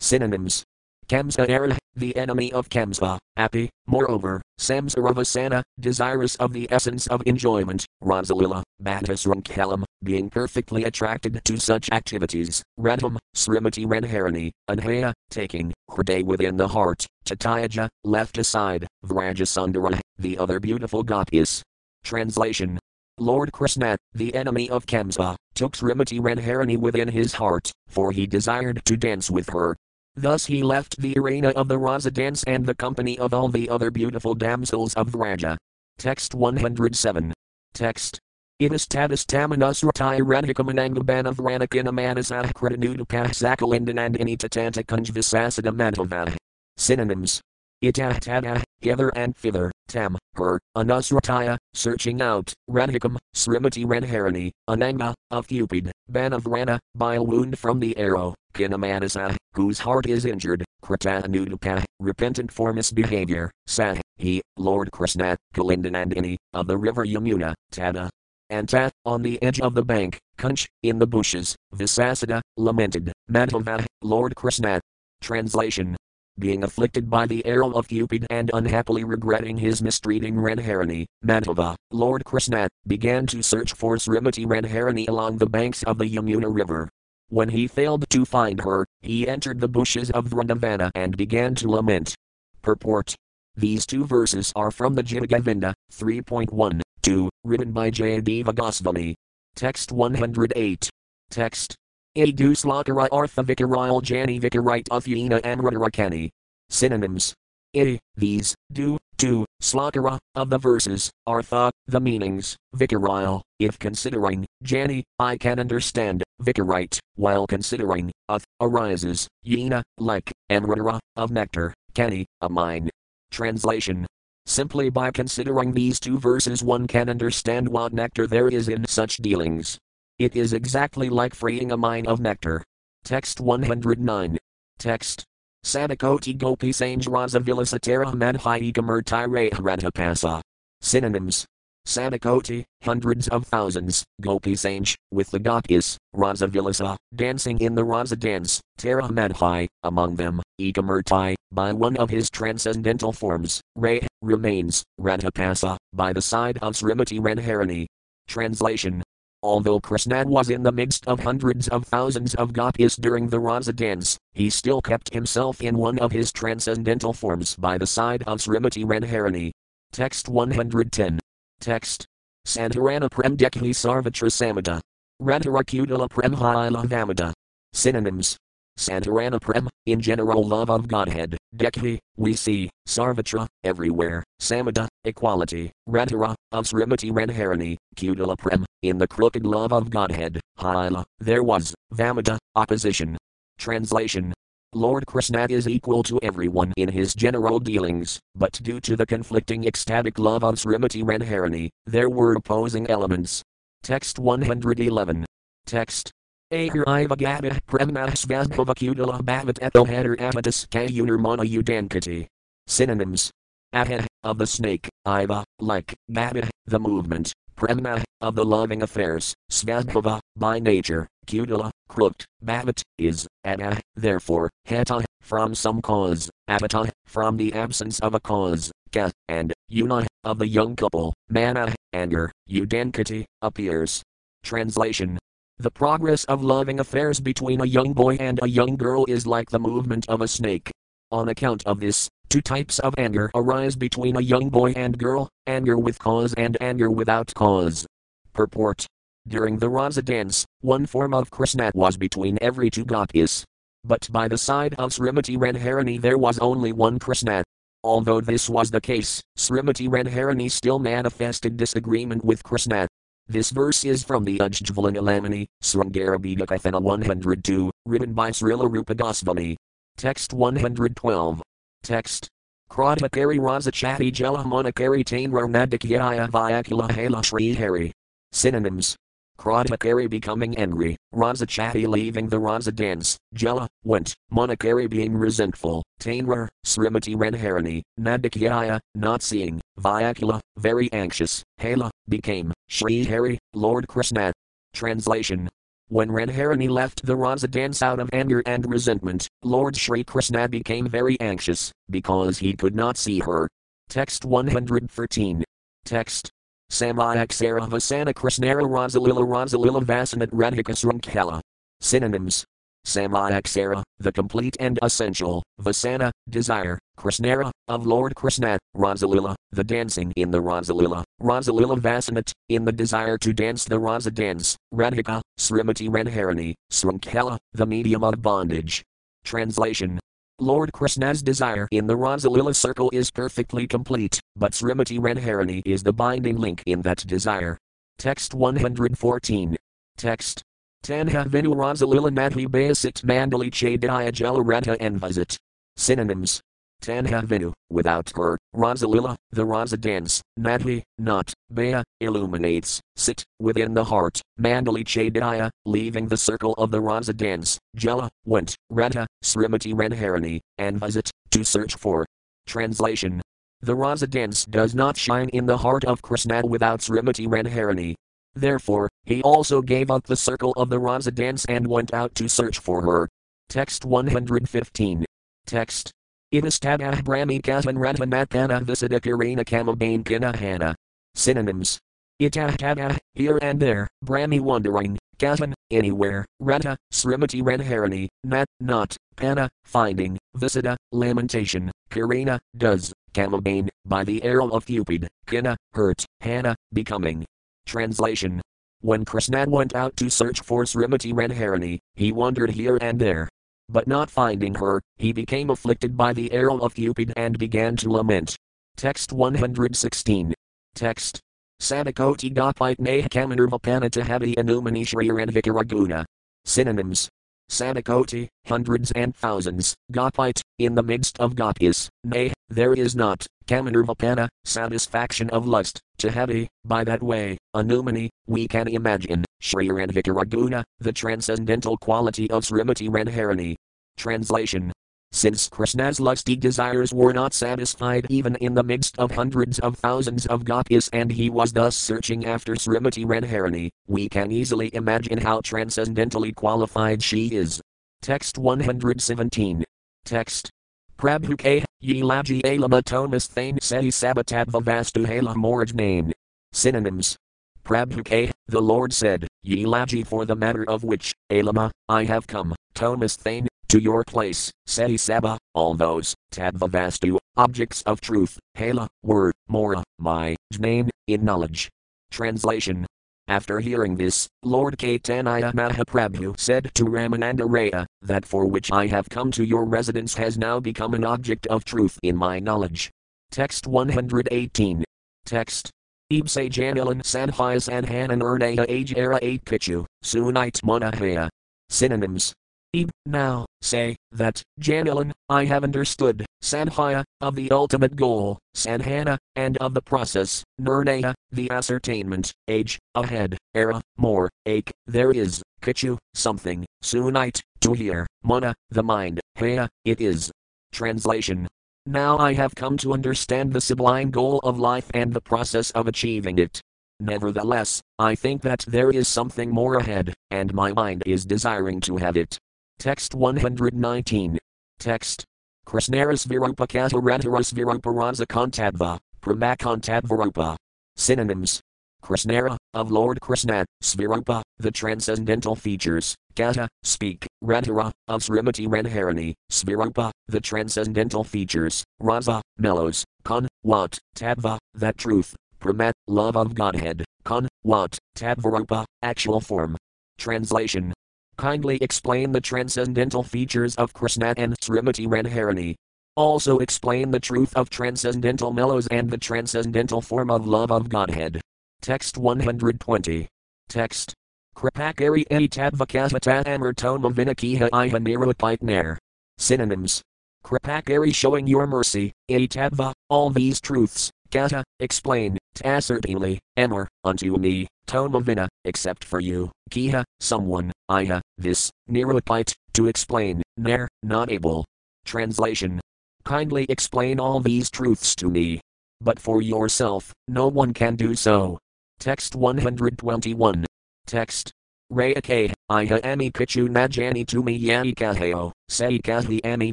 Synonyms Kamsa era, the enemy of Kamsa, Api, moreover, Samsaravasana, desirous of the essence of enjoyment, Rasalila, Bhattasram being perfectly attracted to such activities, Radham, Srimati Radharani, Anhaya, taking, Hriday within the heart, Tatayaja, left aside, Vrajasundara, the other beautiful gopis. Translation. Lord Krishna, the enemy of Kamsa, took Srimati Radharani within his heart, for he desired to dance with her, Thus he left the arena of the Rasa dance and the company of all the other beautiful damsels of Vraja. Text 107. Text. Itis tatis tamanusratai radhikamanangabana vranikinamanasah kratanudapah sakalindan and initatantakunj kunjvisasada madhava. Synonyms. Itahtada, hither and thither, tam, her, anusrataya, searching out, radhikam, srimati radharani, ananga, of Cupid, ban of rana, by a wound from the arrow, kinamanasa, whose heart is injured, kratanudaka, repentant for misbehavior, sah, he, Lord Krishna, Kalindanandini, of the river Yamuna, Tada. and Anta, on the edge of the bank, Kunch, in the bushes, Visasada, lamented, Madhava, Lord Krishna. Translation being afflicted by the arrow of Cupid and unhappily regretting his mistreating Radharani, Madhava, Lord Krishna, began to search for Srimati Radharani along the banks of the Yamuna river. When he failed to find her, he entered the bushes of Vrindavana and began to lament. Purport These two verses are from the Gita-govinda, 3.1, 2, written by Jayadeva Goswami. Text 108. Text Slakara Artha Vikaril Jani Vikarite Uthina Amrutarakani. Synonyms. I, these, do, to, slakara, of the verses, artha, the meanings, vikaril, if considering, jani, I can understand, vikarite, while considering, uth, arises, yena, like, amrutara, of nectar, kani, a mine. Translation. Simply by considering these two verses one can understand what nectar there is in such dealings. It is exactly like freeing a mine of nectar. Text 109. Text. Sadakoti Gopi Sanjraza Vilasatara Madhai Kamurtire. Synonyms. Sadakoti, hundreds of thousands, Gopi Sanj, with the gopis, Raza Vilasa, dancing in the Rasa dance, Tara Madhai, among them, Ekamurtai, by one of his transcendental forms, Ray, remains, Radhapasa, by the side of Srimati Radharani. Translation Although Krishna was in the midst of hundreds of thousands of gopis during the Rasa dance, he still kept himself in one of his transcendental forms by the side of Srimati Radharani. Text 110. Text. Santarana Prem Dekhi Sarvatra Samada. Radharakudala Prem Haila Vamada. Synonyms Santarana Prem, in general love of Godhead, Dekhi, we see, Sarvatra, everywhere, Samada, equality, Radhara, of Srimati Radharani, Kudala Prem, in the crooked love of Godhead, Haila, there was, Vamada, opposition. Translation Lord Krishna is equal to everyone in his general dealings, but due to the conflicting ecstatic love of Srimati Radharani, there were opposing elements. Text 111. Text Ahir Ivagata Premna Svasbhavakudala Bhavat Ethohadar Avatas Kayunarmana Udankati. Synonyms. Aha, of the snake, Iva, like, Gata, the movement, Premna, of the loving affairs, Svasbhava, by nature, Kudala, crooked, Bhavat, is, Ada, therefore, Heta, from some cause, Avata, from the absence of a cause, Ka, and, Una, of the young couple, Mana, anger, Udankati, appears. Translation the progress of loving affairs between a young boy and a young girl is like the movement of a snake. On account of this, two types of anger arise between a young boy and girl anger with cause and anger without cause. Purport During the Rasa dance, one form of Krishna was between every two gopis. But by the side of Srimati Radharani there was only one Krishna. Although this was the case, Srimati Radharani still manifested disagreement with Krishna. This verse is from the Ujjvala Nilamani, Kathana 102, written by Srila Rupa Goswami. Text 112. Text. Krodhakari Razachati Jela Monakari Tainra Nadakyaya Vyakula Hala Shri Hari. Synonyms Krodhakari becoming angry, Razachati leaving the Rasa dance, Jela, went, Monakari being resentful, Tainrar, Srimati Radharani, Nadakyaya, not seeing, Vyakula, very anxious, Hala, became, Sri Hari, Lord Krishna. Translation when Radharani left the Rasa dance out of anger and resentment, Lord Sri Krishna became very anxious, because he could not see her. Text 113. Text. Samayaksara Vasana Krishnara Rasalila Rasalila Vasanat Radhika Synonyms Samayaksara, the complete and essential, Vasana, desire, Krishnara, of Lord Krishna, Rasalila, the dancing in the Rasalila, Rasalila Vasanat, in the desire to dance the Rasa dance, Radhika, Srimati Radharani, Srinkala, the medium of bondage. Translation Lord Krishna's desire in the Rasalila circle is perfectly complete, but Srimati Radharani is the binding link in that desire. Text 114. Text Tanha Vinu Rasalila Madhi Basit Mandali Chadaya Jalaratha Envazit. Synonyms. Tanha Vinu, without her, Rasalila, the Rasa dance, Madhi, not, Baya, illuminates, sit, within the heart, Mandali Chadaya, leaving the circle of the Rasa dance, Jala, went, Radha, Srimati Radharani, Envazit, to search for. Translation. The Rasa dance does not shine in the heart of Krishna without Srimati Radharani, Therefore, he also gave up the circle of the Rasa dance and went out to search for her. Text 115. Text. Idastadah Brahmi Kasvan Radhamatana Visadakirina Kamabane Kinahana. Synonyms. Itahtadah, ah, ah, here and there, Brahmi wandering, Kasvan, anywhere, Radha, Srimati Radharani, Nat, not, Pana, finding, Visada, lamentation, Kirina, does, Kamabane, by the arrow of Cupid, Kina, hurt, Hana, becoming. Translation. When Krishna went out to search for Srimati Radharani, he wandered here and there. But not finding her, he became afflicted by the arrow of Cupid and began to lament. Text 116. Text. Sadakoti Gopite Neha Kamanurva Panatahavi Anumani Shriran Vikaraguna. Synonyms. Sadakoti, hundreds and thousands, Gopite, in the midst of Gopis, nay, there is not, Kamanurvapana, satisfaction of lust, to by that way, Anumani, we can imagine, Shriran Vikaraguna, the transcendental quality of Srimati Radharani. Translation since Krishna's lusty desires were not satisfied even in the midst of hundreds of thousands of gopis and he was thus searching after Srimati Radharani, we can easily imagine how transcendently qualified she is. Text 117. Text. Prabhu K. Yilaji Alama Thomas Thane Seti Sabatadva Vastu Hala Moraj Name. Synonyms. Prabhuke, the Lord said, Ye Yilaji for the matter of which, Alama, I have come, Thomas Thane, to your place, say Saba, all those, Tadvavastu, objects of truth, Hala, word, Mora, my, name, in knowledge. Translation after hearing this, Lord Caitanya Mahaprabhu said to Ramananda Raya, that for which I have come to your residence has now become an object of truth in my knowledge. Text 118. Text. Ibse Janilan Sanhaya Sanhanan Ernaya Age Era 8 Pichu, Sunite Monahaya. Synonyms Ib, now, say, that, Janilan, I have understood, Sanhaya, of the ultimate goal, Sanhana, and of the process, Nirnaya, the ascertainment, age, ahead, era, more, ache, there is, Kichu, something, Sunite, to hear, Mana, the mind, Haya, it is. Translation Now I have come to understand the sublime goal of life and the process of achieving it. Nevertheless, I think that there is something more ahead, and my mind is desiring to have it. Text 119. Text. Krishnaras Virupa Kataradharas Virupa Raza Kontadva, Pramakontadvarupa. Synonyms. Krishnara, of Lord Krishna, Svirupa, the transcendental features, Kata, speak, Radhara, of Srimati Radharani, Svirupa, the transcendental features, Raza, mellows, Kon, what, Tadva, that truth, Pramat, love of Godhead, Kon, what, Tadvarupa, actual form. Translation Kindly explain the transcendental features of Krishna and Srimati Radharani. Also explain the truth of transcendental mellows and the transcendental form of love of Godhead. Text 120. Text. Kripakari etadvakasata amartoma vinakiha iha nirupitner. Synonyms. Kripakari showing your mercy, etadva, all these truths, kata, explain, ascertainly, amar, unto me, Tomavina, except for you, Kiha, someone, Iha, this, Nirupite, to explain, Ner, not able. Translation. Kindly explain all these truths to me. But for yourself, no one can do so. Text 121. Text. Rayake, Iha Ami Pichu Najani Tumi Yani Kaheo, Say Kahi Ami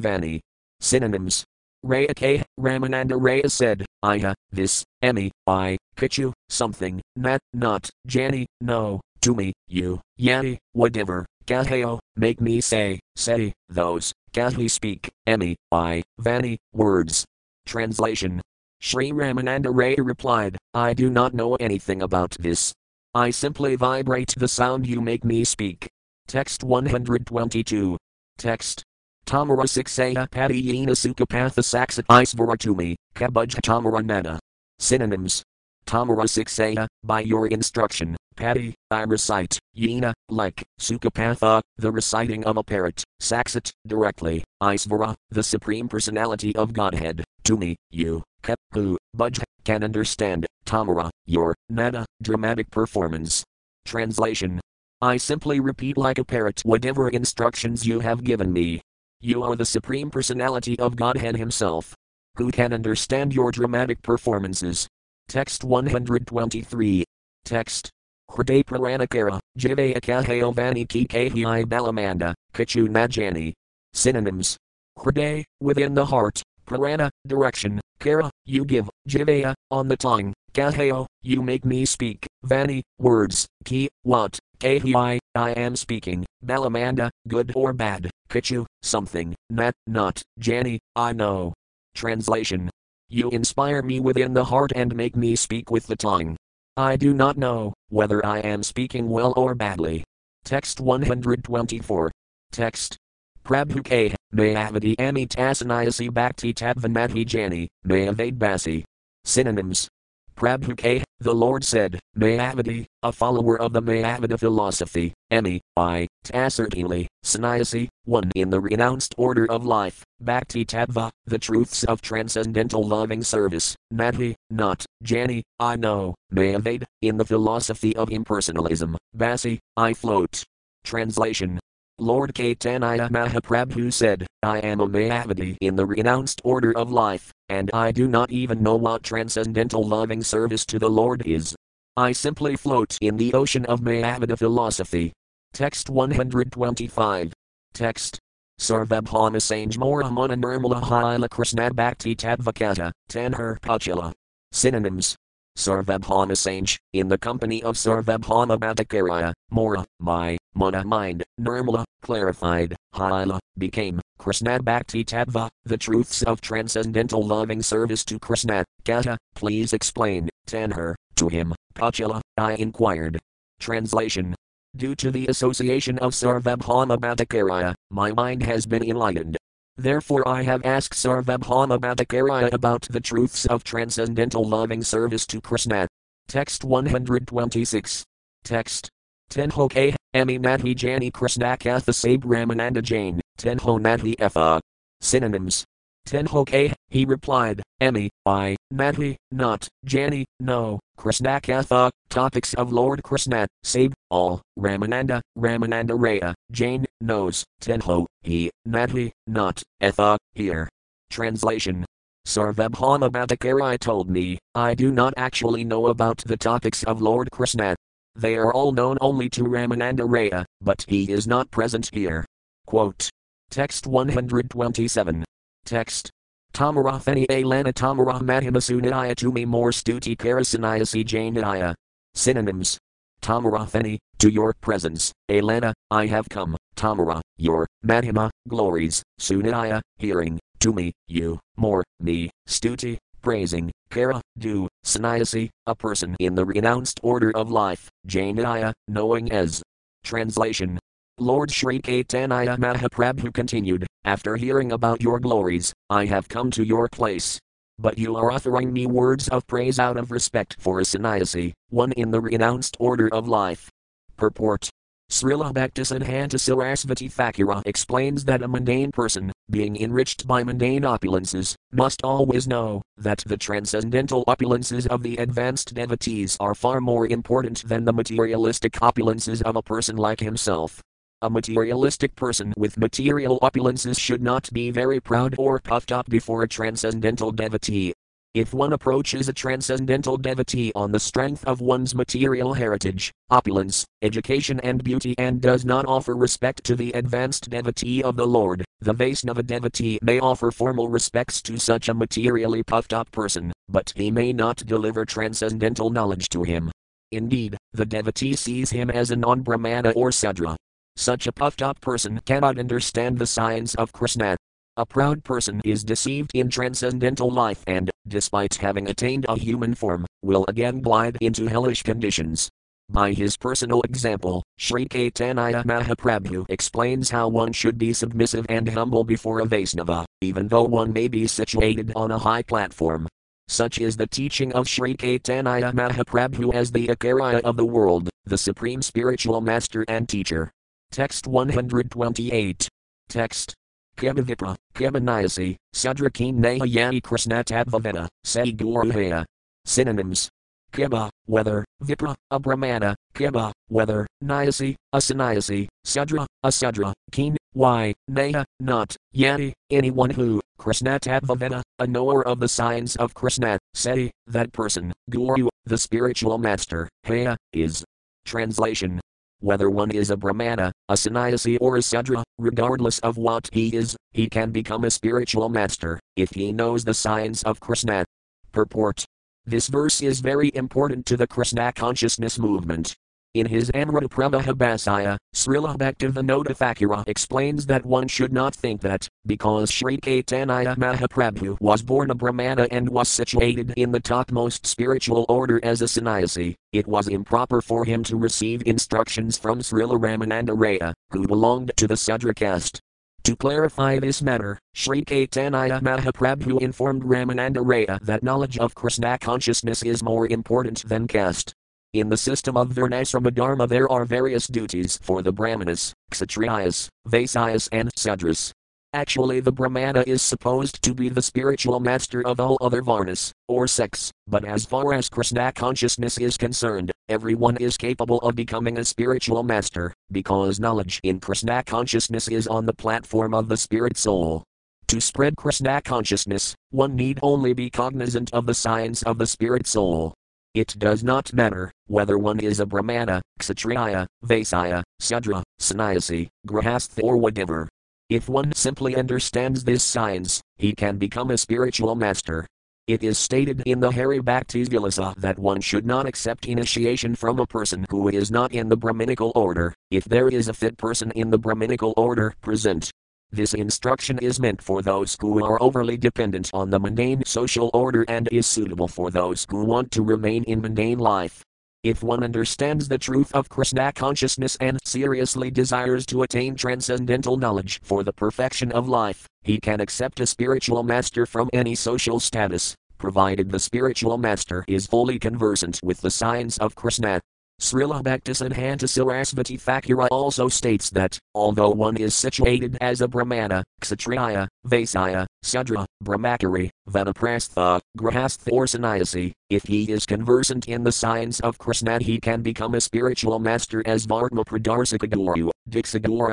Vani. Synonyms. Rayake, Ramananda Raya said, Iha, this, Emi, I, Pichu, something, Nat, not, Jani, no, to me, you, Yani, whatever, Kaheo, make me say, say, those, Kahi speak, Emi, I, Vani, words. Translation. Sri Ramananda Ray replied, I do not know anything about this. I simply vibrate the sound you make me speak. Text 122. Text. Tamara Siksaya Padiyena Sukapatha Saksat Isvaratumi, Kabaj Tamara Nana. Synonyms. Tamara Siksaya, by your instruction, Padi, I recite, Yena, like, Sukapatha, the reciting of a parrot, Saksat, directly, Isvara, the Supreme Personality of Godhead, to me, you, Kep, who, Budj, can understand, Tamara, your, Nana, dramatic performance. Translation. I simply repeat like a parrot whatever instructions you have given me. You are the Supreme Personality of Godhead Himself. Who can understand your dramatic performances? Text 123. Text. Hriday Praranakara, Jivaya Kaheo Vani Ki Kahi Balamanda, Kachu Najani. Synonyms. Hriday, within the heart, Prana, direction, Kara, you give, Jivaya, on the tongue, Kaheo, you make me speak, Vani, words, Ki, what, Kahi I am speaking, Balamanda, good or bad, Kichu, something, Nat, not, Jani, I know. Translation. You inspire me within the heart and make me speak with the tongue. I do not know whether I am speaking well or badly. Text 124. Text. Prabhuke, Mayavadi Ami Tasanayasi Bhakti Tadvanadhi Jani, Mayavad Basi. Synonyms. Prabhuke, the Lord said, Mayavadi, a follower of the Mayavada philosophy, Emi, I, Tasartili, Sannyasi, one in the renounced order of life, Bhakti Tattva, the truths of transcendental loving service, Nadhi, not, Jani, I know, Mayavad, in the philosophy of impersonalism, Basi, I float. Translation Lord Caitanya Mahaprabhu said, I am a Mayavadi in the renounced order of life, and I do not even know what transcendental loving service to the Lord is. I simply float in the ocean of Mayavada philosophy. Text 125. Text. Sarvabhauma Sange Moramana Nirmala Haila Krishna Bhakti Tadvakata, Tanhar Pachila. Synonyms Sarvabhauma Sange, in the company of Sarvabhauma Bhattacharya, Mora, my, Mana mind, Nirmala, clarified, Haila, became, Krishna Bhakti Tattva, the truths of transcendental loving service to Krishna, Kata, please explain, Tanher, to him, Pachila, I inquired. Translation Due to the association of Sarvabhauma Bhattacharya, my mind has been enlightened. Therefore I have asked Sarvabhauma Bhattacharya about the truths of transcendental loving service to Krishna. Text 126. Text. Tenho Ami Nathi Jani Krishna Katha Sab Ramananda Jain, Tenho Nathi Efa. Synonyms. Tenho he replied, Emi, I, Madhi, not, Jani, no, Krishna Katha, topics of Lord Krishna, Sab, all, Ramananda, Ramananda Raya, Jain, knows, Tenho, he, Madhi, not, Etha, here. Translation Sarvabhauma Bhattacharya told me, I do not actually know about the topics of Lord Krishna. They are all known only to Ramananda Raya, but he is not present here. Quote. Text 127. Text. Tamarathani Alana Tamara Madhimasunaya Tumi more stuti Karasanayasi Jainaya. Synonyms. Tamarathani, to your presence, Alana, I have come, Tamara, your, Madhima, glories, Sunaya, hearing, to me, you, more, me, stuti, praising, Kara, do, Sannyasi, a person in the renounced order of life, Jainaya, knowing as. Translation. Lord Sri Caitanya Mahaprabhu continued, After hearing about your glories, I have come to your place. But you are offering me words of praise out of respect for a sannyasi, one in the renounced order of life. Purport Srila Bhaktisiddhanta Sarasvati Thakura explains that a mundane person, being enriched by mundane opulences, must always know that the transcendental opulences of the advanced devotees are far more important than the materialistic opulences of a person like himself. A materialistic person with material opulences should not be very proud or puffed up before a transcendental devotee. If one approaches a transcendental devotee on the strength of one's material heritage, opulence, education, and beauty and does not offer respect to the advanced devotee of the Lord, the Vaisnava devotee may offer formal respects to such a materially puffed up person, but he may not deliver transcendental knowledge to him. Indeed, the devotee sees him as a non Brahmana or Sudra, such a puffed up person cannot understand the science of Krishna. A proud person is deceived in transcendental life and, despite having attained a human form, will again glide into hellish conditions. By his personal example, Sri Caitanya Mahaprabhu explains how one should be submissive and humble before a Vaisnava, even though one may be situated on a high platform. Such is the teaching of Sri Caitanya Mahaprabhu as the Acharya of the world, the supreme spiritual master and teacher. Text 128. Text. Kevavipra, Kevanayasi, Sudrakeen Nahayani Krishnatadvavena, Say Guruhaya. Synonyms. Keba, whether, Vipra, a Brahmana, Keba, whether, Nyasi, a sannyasi, Sudra, a Sudra, Keen, why, Neha, not, Yani, anyone who, Krishnatadvavena, a knower of the signs of Krishna, say, that person, Guru, the spiritual master, Haya, is. Translation whether one is a Brahmana, a sannyasi, or a Sudra, regardless of what he is, he can become a spiritual master if he knows the science of Krishna. Purport This verse is very important to the Krishna consciousness movement. In his Amrita Pravaha Bhasya, Srila Bhaktivinoda Thakura explains that one should not think that, because Sri Caitanya Mahaprabhu was born a Brahmana and was situated in the topmost spiritual order as a sannyasi, it was improper for him to receive instructions from Srila Ramananda Raya, who belonged to the Sudra caste. To clarify this matter, Sri Caitanya Mahaprabhu informed Ramananda Raya that knowledge of Krishna consciousness is more important than caste. In the system of Varnasrama Dharma, there are various duties for the Brahmanas, Kshatriyas, Vaisyas, and Sudras. Actually, the Brahmana is supposed to be the spiritual master of all other Varnas, or sects, but as far as Krishna consciousness is concerned, everyone is capable of becoming a spiritual master, because knowledge in Krishna consciousness is on the platform of the spirit soul. To spread Krishna consciousness, one need only be cognizant of the science of the spirit soul. It does not matter whether one is a Brahmana, Kshatriya, Vaisya, Sudra, Sannyasi, Grahastha, or whatever. If one simply understands this science, he can become a spiritual master. It is stated in the Hari Bhakti Vilasa that one should not accept initiation from a person who is not in the Brahminical order, if there is a fit person in the Brahminical order present. This instruction is meant for those who are overly dependent on the mundane social order and is suitable for those who want to remain in mundane life. If one understands the truth of Krishna consciousness and seriously desires to attain transcendental knowledge for the perfection of life, he can accept a spiritual master from any social status, provided the spiritual master is fully conversant with the science of Krishna. Srila Bhaktisiddhanta Sarasvati Thakura also states that, although one is situated as a Brahmana, Kshatriya, Vaisya, Sudra, Brahmachari, Vanaprastha, Grahastha or Sannyasi, if he is conversant in the science of Krishna he can become a spiritual master as Vartma Pradarsika Guru,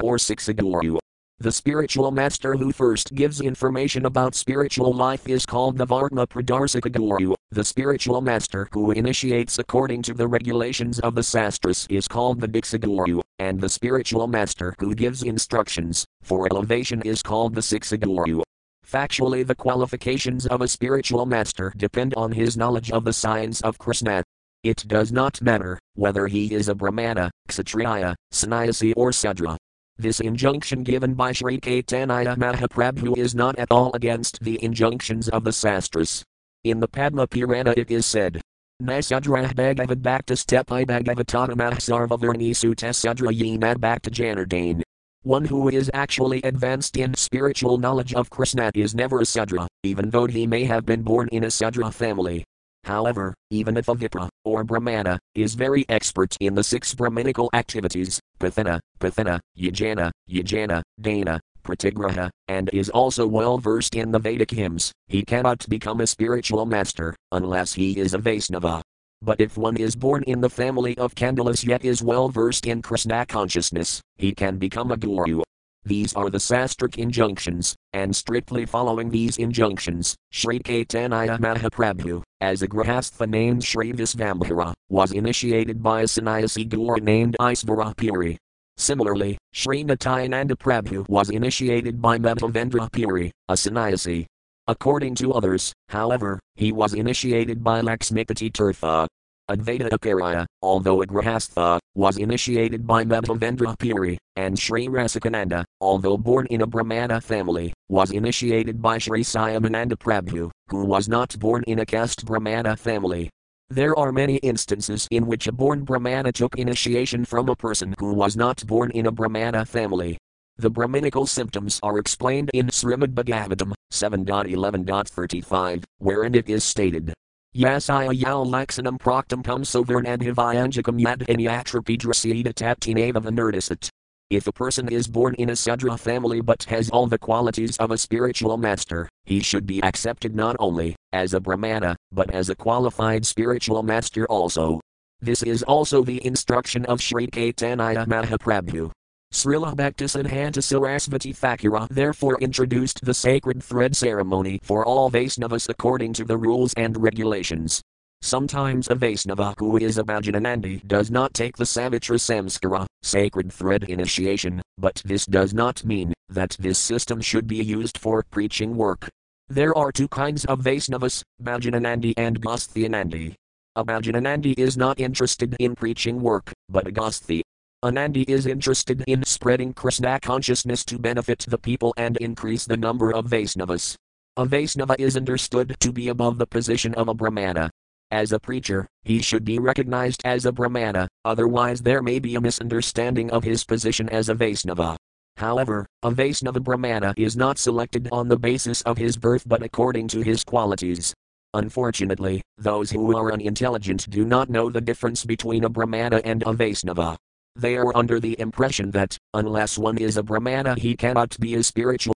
or Siksaguru. The spiritual master who first gives information about spiritual life is called the Vartma Pradarsika Guru. The spiritual master who initiates according to the regulations of the Sastras is called the Diksaguru, and the spiritual master who gives instructions for elevation is called the Siksaguru. Factually, the qualifications of a spiritual master depend on his knowledge of the science of Krishna. It does not matter whether he is a Brahmana, Kshatriya, Sannyasi, or Sudra. This injunction given by Sri Caitanya Mahaprabhu is not at all against the injunctions of the Sastras. In the Padma Purana it is said, Nasudrah Bhagavad Bhakta Stepi Bhagavatamah Sarva Varni Sutta Sudra Yinad Bhakta Janardane. One who is actually advanced in spiritual knowledge of Krishna is never a Sudra, even though he may have been born in a Sudra family. However, even if a Vipra, or Brahmana, is very expert in the six Brahminical activities, Pathana, Pathana, Yajana, Yajana, Dana, Pratigraha, and is also well versed in the Vedic hymns, he cannot become a spiritual master, unless he is a Vaisnava. But if one is born in the family of Kandalas yet is well versed in Krishna consciousness, he can become a guru. These are the sastric injunctions, and strictly following these injunctions, Sri Caitanya Mahaprabhu, as a grahastha named Sri Visvambhara, was initiated by a sannyasi guru named Isvara Puri. Similarly, Sri Nityananda Prabhu was initiated by Madhavendra Puri, a sannyasi. According to others, however, he was initiated by Lakshmipati Tirtha, Advaita Acharya, although a Grahastha, was initiated by Madhavendra Puri, and Sri Rasikananda, although born in a Brahmana family, was initiated by Sri Syamananda Prabhu, who was not born in a caste Brahmana family. There are many instances in which a born Brahmana took initiation from a person who was not born in a Brahmana family. The Brahminical symptoms are explained in Srimad Bhagavatam 7.11.35, wherein it is stated Yasaya yau laxanam proktam cum sovernadhivayanjakam yadhanyatrapidrasida taptinava vanurdisat. If a person is born in a Sudra family but has all the qualities of a spiritual master, he should be accepted not only as a Brahmana, but as a qualified spiritual master also. This is also the instruction of Sri Caitanya Mahaprabhu. Srila Bhaktisiddhanta Sarasvati Thakura therefore introduced the sacred thread ceremony for all Vaisnavas according to the rules and regulations. Sometimes a Vaisnava who is a Bhajananandi does not take the Savitra Samskara, sacred thread initiation, but this does not mean that this system should be used for preaching work. There are two kinds of Vaisnavas, Bhajananandi and Gosthyanandi. A Bhajananandi is not interested in preaching work, but a Agasthi. Anandi is interested in spreading Krishna consciousness to benefit the people and increase the number of Vaisnavas. A Vaisnava is understood to be above the position of a Brahmana. As a preacher, he should be recognized as a Brahmana, otherwise, there may be a misunderstanding of his position as a Vaisnava. However, a Vaisnava Brahmana is not selected on the basis of his birth but according to his qualities. Unfortunately, those who are unintelligent do not know the difference between a Brahmana and a Vaisnava. They are under the impression that, unless one is a Brahmana, he cannot be a spiritual